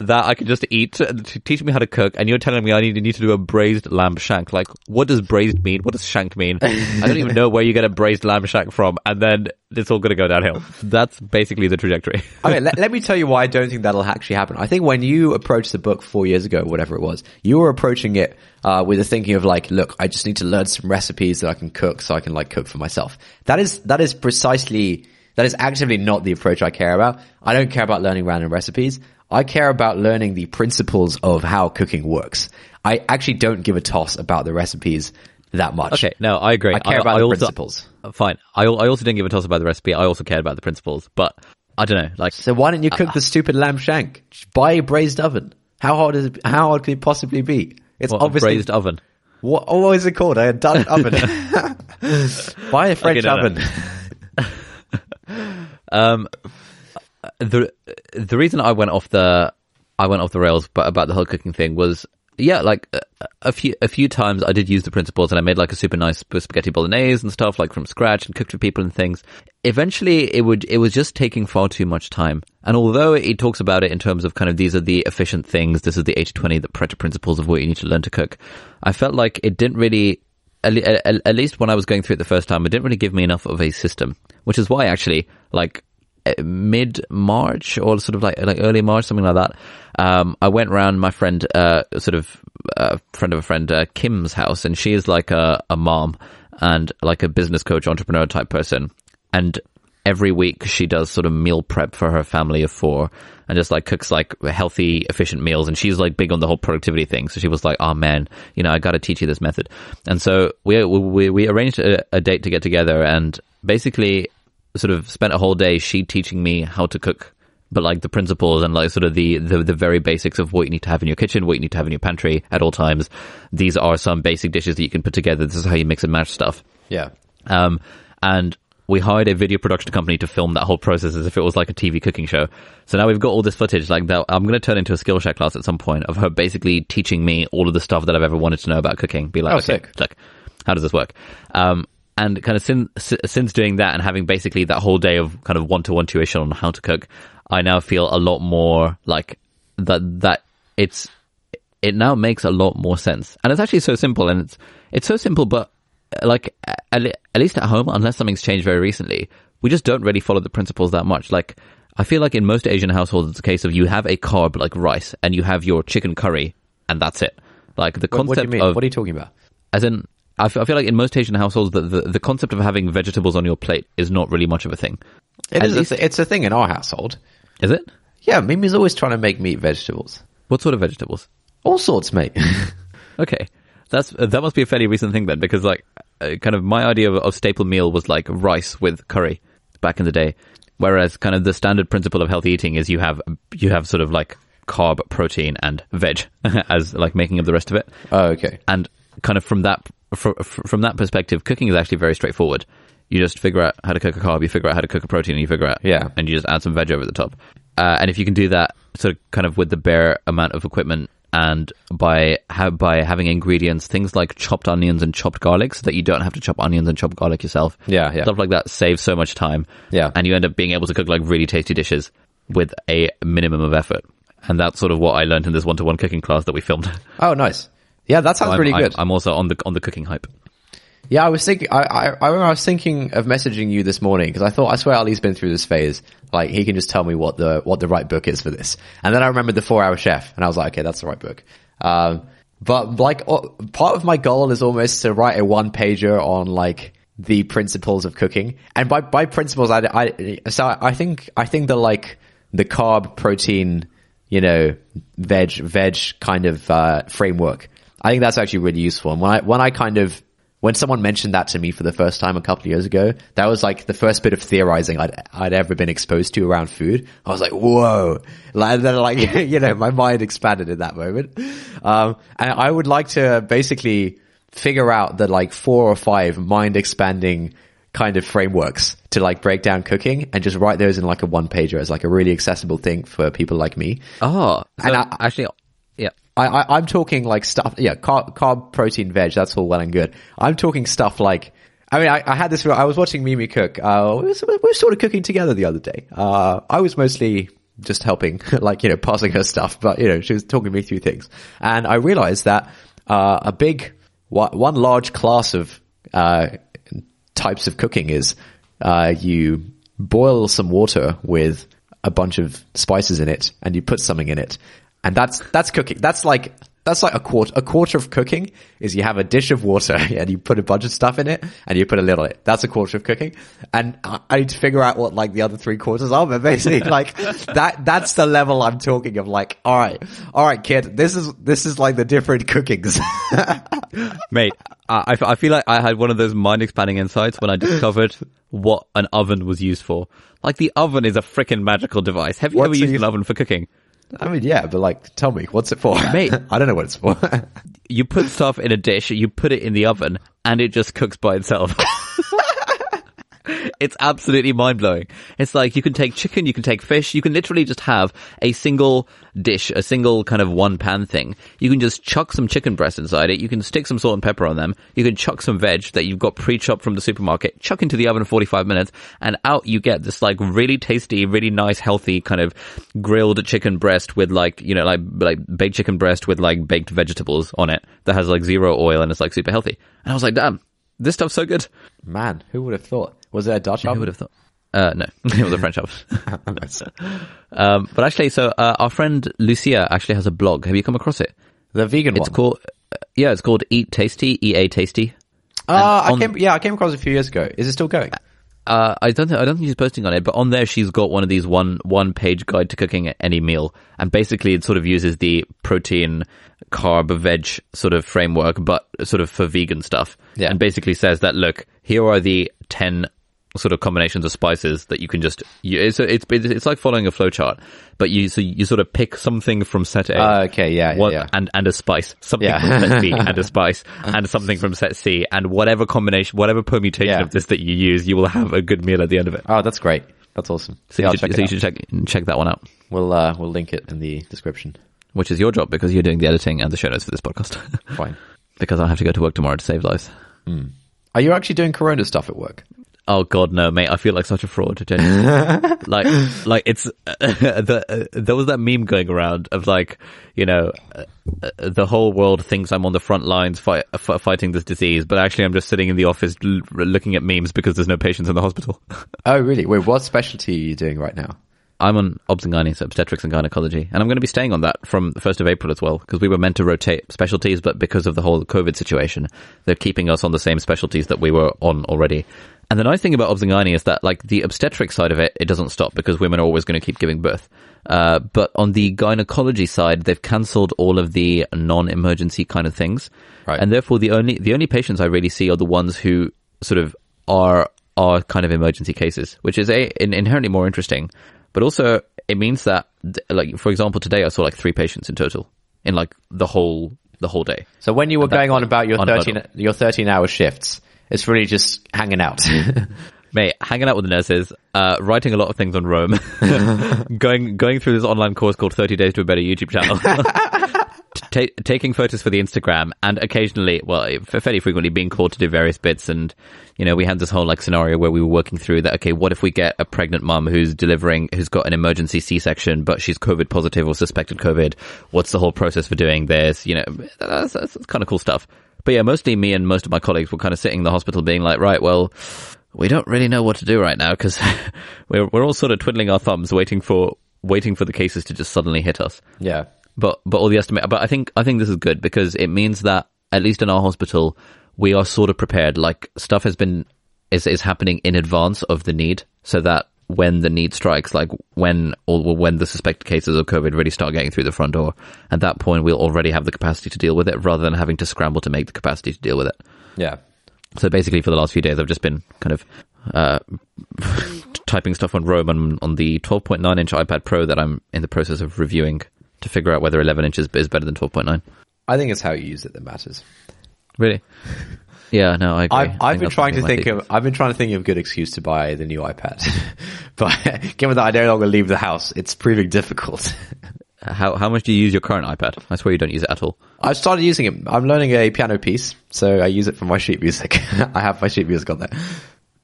That I can just eat. To teach me how to cook, and you're telling me I need, need to do a braised lamb shank. Like, what does braised mean? What does shank mean? I don't even know where you get a braised lamb shank from, and then it's all going to go downhill. That's basically the trajectory.
okay, let, let me tell you why I don't think that'll actually happen. I think when you approached the book four years ago, whatever it was, you were approaching it uh, with the thinking of like, look, I just need to learn some recipes that I can cook so I can like cook for myself. That is that is precisely that is actively not the approach I care about. I don't care about learning random recipes. I care about learning the principles of how cooking works. I actually don't give a toss about the recipes that much.
Okay, no, I agree.
I care about the
also,
principles.
Fine. I, I also didn't give a toss about the recipe. I also cared about the principles, but I don't know. Like,
So why don't you cook the stupid lamb shank? Just buy a braised oven. How hard is it, how hard can it possibly be? It's
What, a
obviously
braised oven.
what, oh, what is it called? A Dutch oven. Buy a French
no, no.
oven.
Um, the the reason I went off the I went off the rails, but about the whole cooking thing was yeah, like a, a few a few times I did use the principles, and I made like a super nice spaghetti bolognese and stuff like from scratch and cooked for people and things. Eventually, it would it was just taking far too much time. And although it talks about it in terms of kind of these are the efficient things, this is the 80-20, the Pareto principles of what you need to learn to cook, I felt like it didn't really at least when I was going through it the first time, it didn't really give me enough of a system, which is why actually, like mid March or sort of like like early March, something like that, um, I went around my friend, uh, sort of uh, friend of a friend, uh, Kim's house, and she is like a, a mom and like a business coach, entrepreneur type person, and every week she does sort of meal prep for her family of four and just like cooks like healthy, efficient meals. And she's like big on the whole productivity thing. So she was like, oh man, you know, I got to teach you this method. And so we, we, we arranged a, a date to get together and basically sort of spent a whole day she teaching me how to cook. But like the principles and like sort of the, the, the very basics of what you need to have in your kitchen, what you need to have in your pantry at all times. These are some basic dishes that you can put together. This is how you mix and match stuff.
Yeah.
Um, and we hired a video production company to film that whole process as if it was like a TV cooking show. So now we've got all this footage like that. I'm going to turn into a Skillshare class at some point of her basically teaching me all of the stuff that I've ever wanted to know about cooking. Be like,
Oh,
okay,
sick.
look, how does this work? Um, and kind of since, since doing that and having basically that whole day of kind of one-to-one tuition on how to cook, I now feel a lot more like that, that it's, it now makes a lot more sense. And it's actually so simple and it's, it's so simple, but uh, like at, at least at home, unless something's changed very recently, we just don't really follow the principles that much. Like I feel like in most Asian households, it's a case of you have a carb like rice and you have your chicken curry and that's it. Like the
What,
concept
what do you mean?
of
what are you talking about?
as in, I f- I feel like in most Asian households, the, the, the concept of having vegetables on your plate is not really much of a thing.
It is.
least-
a th- it's a thing in our household.
Is it?
Yeah, Mimi's always trying to make meat vegetables.
What sort of vegetables?
All sorts, mate.
Okay, that's that must be a fairly recent thing then, because like, uh, kind of my idea of, of staple meal was like rice with curry back in the day, whereas kind of the standard principle of healthy eating is you have you have sort of like carb, protein, and veg as like making up the rest of it.
oh, okay.
and kind of from that fr- fr- from that perspective, cooking is actually very straightforward. You just figure out how to cook a carb, you figure out how to cook a protein, and you figure out
Yeah.
and you just add some veg over the top. Uh, and if you can do that, sort of kind of with the bare amount of equipment and by ha- by having ingredients, things like chopped onions and chopped garlic, so that you don't have to chop onions and chop garlic yourself.
Yeah, yeah.
stuff like that saves so much time.
Yeah.
and you end up being able to cook like really tasty dishes with a minimum of effort. And that's sort of what I learned in this one-to-one cooking class that we filmed.
Oh, nice. Yeah, that sounds
I'm,
really
I'm-
good.
I'm also on the on the cooking hype.
Yeah, I was thinking. I, I, I remember I was thinking of messaging you this morning because I thought I swear Ali's been through this phase. Like he can just tell me what the what the right book is for this, and then I remembered the Four Hour Chef, and I was like, okay, that's the right book. Um, but like uh, part of my goal is almost to write a one pager on like the principles of cooking, and by by principles, I, I so I think I think the like the carb protein, you know, veg veg kind of uh, framework. I think that's actually really useful. And when I when I kind of when someone mentioned that to me for the first time a couple of years ago, that was like the first bit of theorizing I'd, I'd ever been exposed to around food. I was like, whoa. Like, then like, you know, my mind expanded in that moment. Um, and I would like to basically figure out the like four or five mind expanding kind of frameworks to like break down cooking and just write those in like a one pager as like a really accessible thing for people like me.
Oh, so
And I-
actually.
I, I'm talking like stuff, yeah, carb, carb, protein, veg, that's all well and good. I'm talking stuff like, I mean, I, I had this, I was watching Mimi cook, uh, we were, we were sort of cooking together the other day. Uh, I was mostly just helping, like, you know, passing her stuff, but, you know, she was talking me through things. And I realized that, uh, a big, one one large class of, uh, types of cooking is, uh, you boil some water with a bunch of spices in it and you put something in it. And that's, that's cooking. That's like, that's like a quarter, a quarter of cooking is you have a dish of water and you put a bunch of stuff in it and you put a little it. That's a quarter of cooking. And I I need to figure out what like the other three quarters are, but basically like that, that's the level I'm talking of like, all right, all right, kid, this is, this is like the different cookings.
Mate, I, I feel like I had one of those mind expanding insights when I discovered what an oven was used for. Like the oven is a freaking magical device. Have you
What's
ever used
used
an oven for cooking?
I mean, yeah, but like, tell me, what's it for?
Mate.
I don't know what it's for.
you put stuff in a dish, you put it in the oven, and it just cooks by itself. it's absolutely mind blowing. It's like you can take chicken, you can take fish, you can literally just have a single dish, a single kind of one pan thing. You can just chuck some chicken breast inside it. You can stick some salt and pepper on them. You can chuck some veg that you've got pre-chopped from the supermarket, chuck into the oven 45 minutes and out you get this like really tasty, really nice, healthy kind of grilled chicken breast with like, you know, like, like baked chicken breast with like baked vegetables on it that has like zero oil and it's like super healthy. And I was like, damn, this stuff's so good.
Man, who would have thought? Was it a Dutch
Who
oven?
would have thought? Uh, no, it was a French oven.
Nice.
Um, but actually, so uh, our friend Lucia actually has a blog. Have you come across it?
the vegan
It's
one.
called, uh, yeah, it's called Eat Tasty, E A Tasty.
Ah, I came. Yeah, I came across it a few years ago. Is it still going?
Uh, I don't think I don't think she's posting on it, but on there she's got one of these one one page guide to cooking any meal, and basically it sort of uses the protein, carb, veg sort of framework, but sort of for vegan stuff.
Yeah.
and basically says that look, here are the ten sort of combinations of spices that you can just. You, it's it's it's like following a flowchart, but you so you sort of pick something from set A.
Ah, okay, yeah, yeah,
and and a spice, something
Yeah.
from set B and a spice, and something from set C, and whatever combination, whatever permutation
Yeah.
of this that you use, you will have a good meal at the end of it.
Oh, that's great. That's awesome.
So
Yeah,
you, should,
check
so you should check check that one out,
We'll uh, we'll link it in the description.
which is your job because you're doing the editing and the show notes for this podcast.
Fine.
because I have to go to work tomorrow to save lives.
Are you actually doing Corona stuff at work?
Oh God, no, mate! I feel like such a fraud. Genuinely. like, like it's the uh, there was that meme going around of like, you know, uh, uh, the whole world thinks I'm on the front lines f- fighting this disease, but actually I'm just sitting in the office l- looking at memes because there's no patients in the hospital.
Oh, really? Wait, what specialty are you doing right now?
I'm on obs and gynae, so obstetrics and gynecology, and I'm going to be staying on that from the 1st of April as well, because we were meant to rotate specialties, but because of the whole COVID situation, they're keeping us on the same specialties that we were on already. And the nice thing about gynae is that, like, the obstetric side of it, it doesn't stop because women are always going to keep giving birth. Uh, but on the gynecology side, they've cancelled all of the non-emergency kind of things.
Right.
And therefore, the only, the only patients I really see are the ones who sort of are, are kind of emergency cases, which is a, in, inherently more interesting. But also, it means that, like, for example, today I saw like three patients in total in like the whole, the whole day.
So when you were going on about your thirteen your thirteen hour shifts, it's really just hanging out.
Mate, hanging out with the nurses, uh, writing a lot of things on Roam, going going through this online course called 30 Days to a Better YouTube channel, ta- taking photos for the Instagram, and occasionally, well, fairly frequently being called to do various bits. And, you know, we had this whole like scenario where we were working through that, okay, what if we get a pregnant mum who's delivering, who's got an emergency C-section, but she's COVID positive or suspected COVID? What's the whole process for doing this? You know, that's, that's, that's kind of cool stuff. But yeah, mostly me and most of my colleagues were kind of sitting in the hospital being like, right, well, we don't really know what to do right now because we're we're all sort of twiddling our thumbs, waiting for waiting for the cases to just suddenly hit us.
yeah.
But but all the estimate. But I think I think this is good because it means that at least in our hospital we are sort of prepared. Like stuff has been is is happening in advance of the need, so that when the need strikes, like when or when the suspected cases of COVID really start getting through the front door, at that point we'll already have the capacity to deal with it, rather than having to scramble to make the capacity to deal with it.
Yeah.
So basically, for the last few days, I've just been kind of uh, typing stuff on Roam on, on the 12.9 inch iPad Pro that I'm in the process of reviewing to figure out whether 11 inches is better than 12.9.
I think it's how you use it that matters.
Really? Yeah, no, I agree. I
I've, I've been trying to think of I've been trying to think of a good excuse to buy the new iPad, but given that I no longer leave the house, it's proving difficult.
How how much do you use your current iPad? I swear you don't use it at all.
I've started using it. I'm learning a piano piece, so I use it for my sheet music. I have my sheet music on there.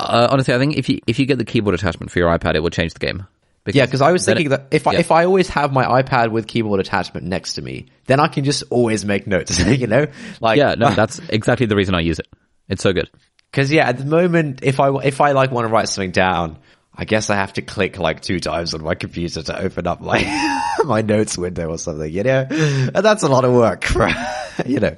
Uh, honestly, I think if you if you get the keyboard attachment for your iPad, it will change the game.
Yeah, because I was thinking
it-
that if I, if I always have my iPad with keyboard attachment next to me, then I can just always make notes. you know, like
yeah, no, that's exactly the reason I use it. It's so good.
Because yeah, at the moment, if I if I like want to write something down, I guess I have to click like two times on my computer to open up my my notes window or something. You know, and that's a lot of work. For, you know,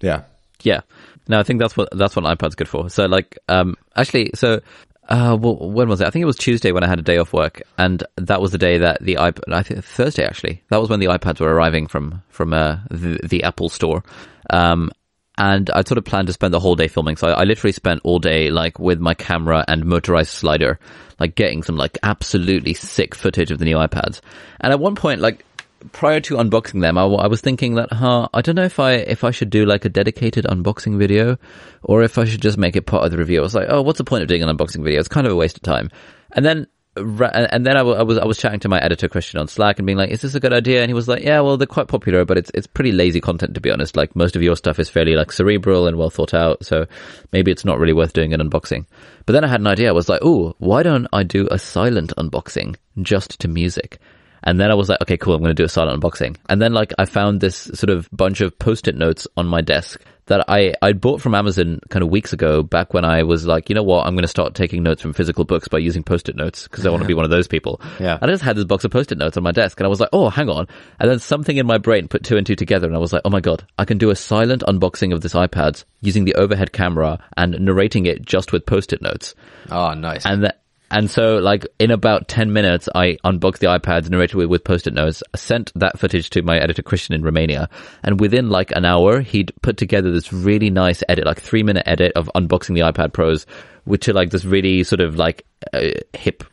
yeah.
Yeah. No, I think that's what that's what an iPad's good for. So like um actually so uh well, when was it? I think it was Tuesday when I had a day off work and that was the day that the iPad I think Thursday actually. That was when the iPads were arriving from from uh the, the Apple store. Um and I sort of planned to spend the whole day filming. So I, I literally spent all day like with my camera and motorized slider, like getting some like absolutely sick footage of the new iPads. And at one point, like prior to unboxing them, I was thinking that, huh, I don't know if I if I should do like a dedicated unboxing video, or if I should just make it part of the review. I was like, oh, what's the point of doing an unboxing video? It's kind of a waste of time. And then and then I, w- I was I was chatting to my editor Christian on Slack and being like, "Is this a good idea?" And he was like, "Yeah, well, they're quite popular, but it's it's pretty lazy content to be honest. Like most of your stuff is fairly like cerebral and well thought out, so maybe it's not really worth doing an unboxing." But then I had an idea. I was like, "Oh, why don't I do a silent unboxing just to music?" And then I was like, okay, cool, I'm going to do a silent unboxing. And then like I found this sort of bunch of post-it notes on my desk that I, I bought from Amazon kind of weeks ago back when I was like, you know what, I'm going to start taking notes from physical books by using post-it notes because I want to be one of those people.
Yeah.
And I just had this box of post-it notes on my desk and I was like, oh, hang on. And then something in my brain put two and two together and I was like, oh my God, I can do a silent unboxing of this iPad using the overhead camera and narrating it just with post-it notes.
Oh, nice.
And that, and so, like, in about 10 minutes, I unboxed the iPads, narrated with, with post-it notes, sent that footage to my editor, Christian, in Romania. And within like an hour, he'd put together this really nice edit, like three minute edit of unboxing the iPad Pros, which are like this really sort of like uh, hip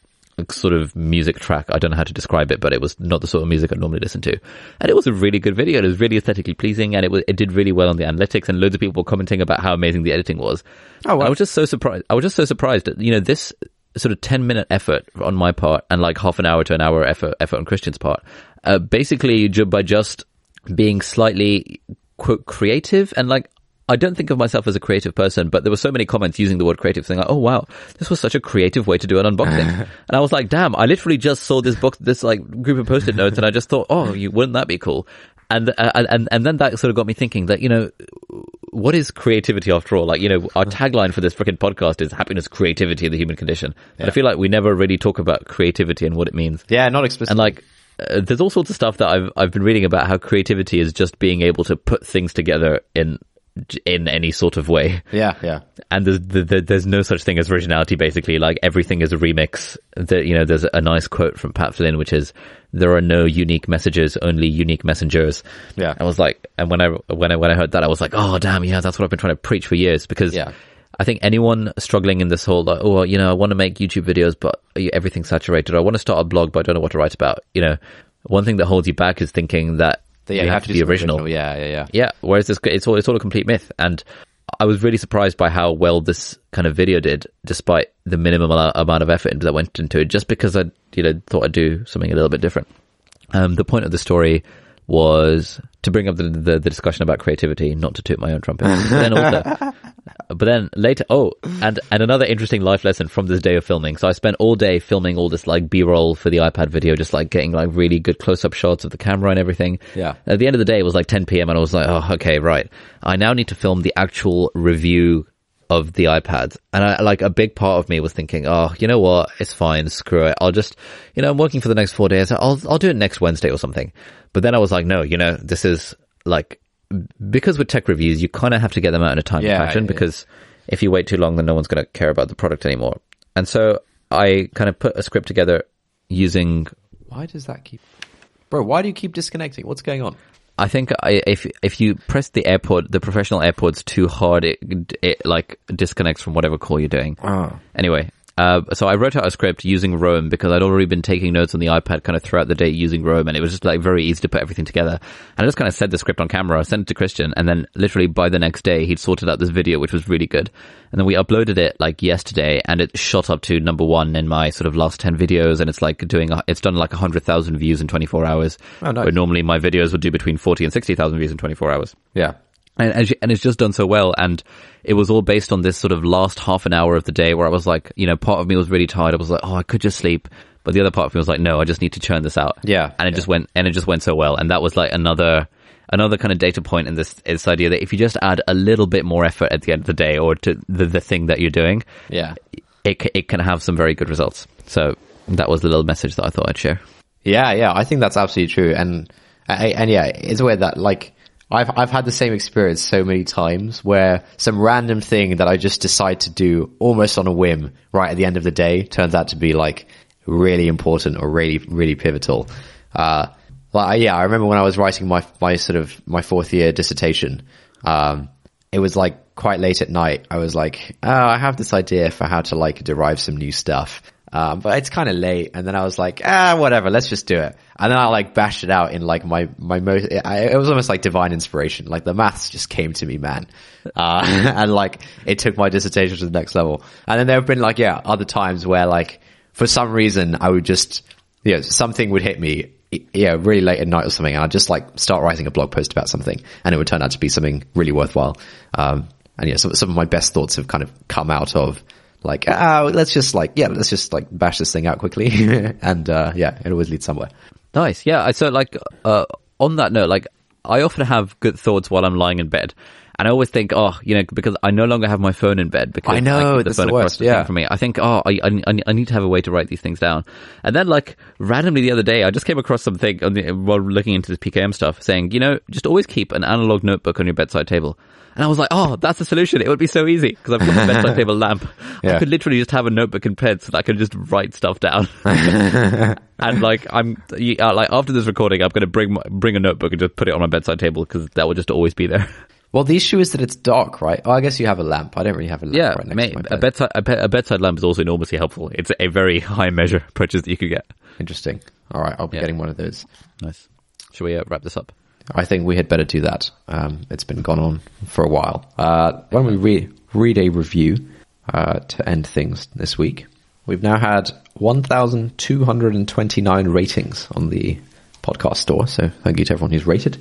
sort of music track. I don't know how to describe it, but it was not the sort of music I normally listen to. And it was a really good video. It was really aesthetically pleasing and it was, it did really well on the analytics and loads of people were commenting about how amazing the editing was.
Oh, wow.
I was just so surprised. I was just so surprised that, you know, this sort of 10 minute effort on my part and like half an hour to an hour effort, effort on Christian's part, uh, basically by just being slightly quote creative and like, I don't think of myself as a creative person, but there were so many comments using the word creative saying like, oh wow, this was such a creative way to do an unboxing. and I was like, damn, I literally just saw this book, this like group of post-it notes and I just thought, oh, you, wouldn't that be cool? And, uh, and, and then that sort of got me thinking that, you know, what is creativity after all? Like, you know, our tagline for this freaking podcast is happiness, creativity, the human condition. But I feel like we never really talk about creativity and what it means.
yeah, not explicitly.
And like, uh, there's all sorts of stuff that I've I've been reading about how creativity is just being able to put things together in in any sort of way.
yeah, yeah.
And there's the, the, there's no such thing as originality. Basically, like everything is a remix. That you know, there's a nice quote from Pat Flynn, which is, "There are no unique messages, only unique messengers."
Yeah.
I was like, and when I when I when I heard that, I was like, "Oh, damn, yeah, that's what I've been trying to preach for years." Because
Yeah.
I think anyone struggling in this whole, like, oh, you know, I want to make YouTube videos, but everything's saturated. I want to start a blog, but I don't know what to write about. You know, one thing that holds you back is thinking that
Yeah,
you have, to be
something
original.
Yeah, yeah, yeah.
Yeah. Whereas this, it's all, it's all a complete myth. And I was really surprised by how well this kind of video did, despite the minimum amount of effort that went into it, just because I, you know, thought I'd do something a little bit different. Um, the point of the story was to bring up the, the, the discussion about creativity, not to toot my own trumpet. But then also, but then later, oh, and, and another interesting life lesson from this day of filming. So I spent all day filming all this like B-roll for the iPad video, just like getting like really good close-up shots of the camera and everything.
Yeah.
At the end of the day, it was like 10 p.m. and I was like, oh, okay, right. I now need to film the actual review of the iPads. And I, like a big part of me was thinking, oh, you know what? It's fine. Screw it. I'll just, you know, I'm working for the next four days. I'll, I'll do it next Wednesday or something. But then I was like, no, you know, this is like, because with tech reviews, you kind of have to get them out in a timely
Yeah,
fashion because if you wait too long, then no one's going to care about the product anymore. And so I kind of put a script together using
Why does that keep? Bro, why do you keep disconnecting? What's going on?
I think I, if if you press the AirPod, the professional AirPods too hard, it, it like disconnects from whatever call you're doing.
Oh.
Anyway, uh, so I wrote out a script using Roam because I'd already been taking notes on the iPad kind of throughout the day using Roam, and it was just like very easy to put everything together. And I just kind of said the script on camera, sent it to Christian, and then literally by the next day he'd sorted out this video, which was really good. And then we uploaded it like yesterday, and it shot up to number one in my sort of last ten videos, and it's like doing a, it's done like hundred thousand views in twenty four hours.
Oh, nice.
Where normally my videos would do between forty and sixty thousand views in twenty four hours
Yeah.
And, and it's just done so well. And it was all based on this sort of last half an hour of the day where I was like, you know, part of me was really tired. I was like, oh, I could just sleep. But the other part of me was like, no, I just need to churn this out.
Yeah,
And it
yeah.
just went, and it just went so well. And that was like another, another kind of data point in this, this idea that if you just add a little bit more effort at the end of the day or to the, the thing that you're doing,
Yeah.
it, it can have some very good results. So that was the little message that I thought I'd share.
Yeah, yeah, I think that's absolutely true, and and yeah, it's weird that like I've I've had the same experience so many times where some random thing that I just decide to do almost on a whim right at the end of the day turns out to be like really important or really really pivotal. Uh, like yeah, I remember when I was writing my my sort of my fourth year dissertation. Um, it was like quite late at night. I was like, oh, I have this idea for how to like derive some new stuff. Um, but it's kind of late. And then I was like, ah, whatever, let's just do it. And then I like bashed it out in like my, my most, it, it was almost like divine inspiration. Like the maths just came to me, man. Uh, and like it took my dissertation to the next level. And then there have been like, yeah, other times where like for some reason I would just, you know, something would hit me, yeah, really late at night or something. And I'd just like start writing a blog post about something and it would turn out to be something really worthwhile. Um, and yeah, some, some of my best thoughts have kind of come out of like, ah, let's just like, yeah, let's just like bash this thing out quickly. and, uh, yeah, it always leads somewhere.
Nice. Yeah. So like, uh, on that note, like I often have good thoughts while I'm lying in bed. And I always think, oh, you know, because I no longer have my phone in bed because
I know,
I the phone
the
across
worst,
the
yeah.
thing from me. I think, oh, I, I, I need to have a way to write these things down. And then like randomly the other day, I just came across something on the, while looking into the PKM stuff saying, you know, just always keep an analog notebook on your bedside table. And I was like, oh, that's the solution. It would be so easy because I've got my bedside table lamp. I could literally just have a notebook in bed so that I could just write stuff down. and like, I'm uh, like after this recording, I'm going to bring my, bring a notebook and just put it on my bedside table because that will just always be there.
Well, the issue is that it's dark, right? Oh, I guess you have a lamp. I don't really have a lamp
Yeah,
right next
mate, a bedside a, be- a bedside lamp is also enormously helpful. It's a very high measure purchase that you could get.
Interesting. All right, I'll be
Yeah.
getting one of those.
Nice. Shall we uh, wrap this up?
I think we had better do that. Um, it's been gone on for a while. Uh, why don't we read, read a review uh, to end things this week? We've now had 1,229 ratings on the podcast store, so thank you to everyone who's rated.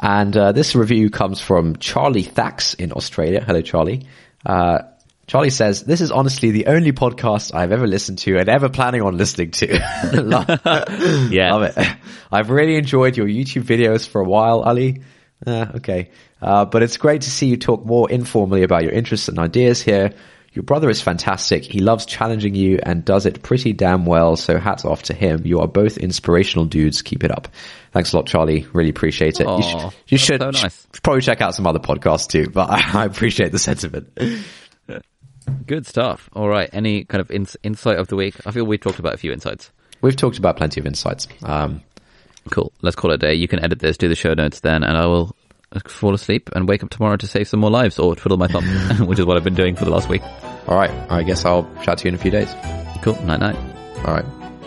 And uh, this review comes from Charlie Thax in Australia. Hello, Charlie. Uh, Charlie says, This is honestly the only podcast I've ever listened to and ever planning on listening to. Love-
Yeah.
Love it. I've really enjoyed your YouTube videos for a while, Ali. Uh, okay. Uh, but it's great to see you talk more informally about your interests and ideas here. Your brother is fantastic. He loves challenging you and does it pretty damn well. So hats off to him. You are both inspirational dudes. Keep it up. Thanks a lot, Charlie. Really appreciate it.
Aw,
you, sh- you should,
so nice.
should probably check out some other podcasts too, but I, I appreciate the sentiment.
Good stuff. All right. Any kind of ins- insight of the week? I feel we've talked about a few insights.
We've talked about plenty of insights. Um,
Cool. Let's call it a day. You can edit this, do the show notes then, and I will Uh, fall asleep and wake up tomorrow to save some more lives or twiddle my thumb, which is what I've been doing for the last week.
all right. I guess I'll chat to you in a few days.
Cool. Night night.
All right.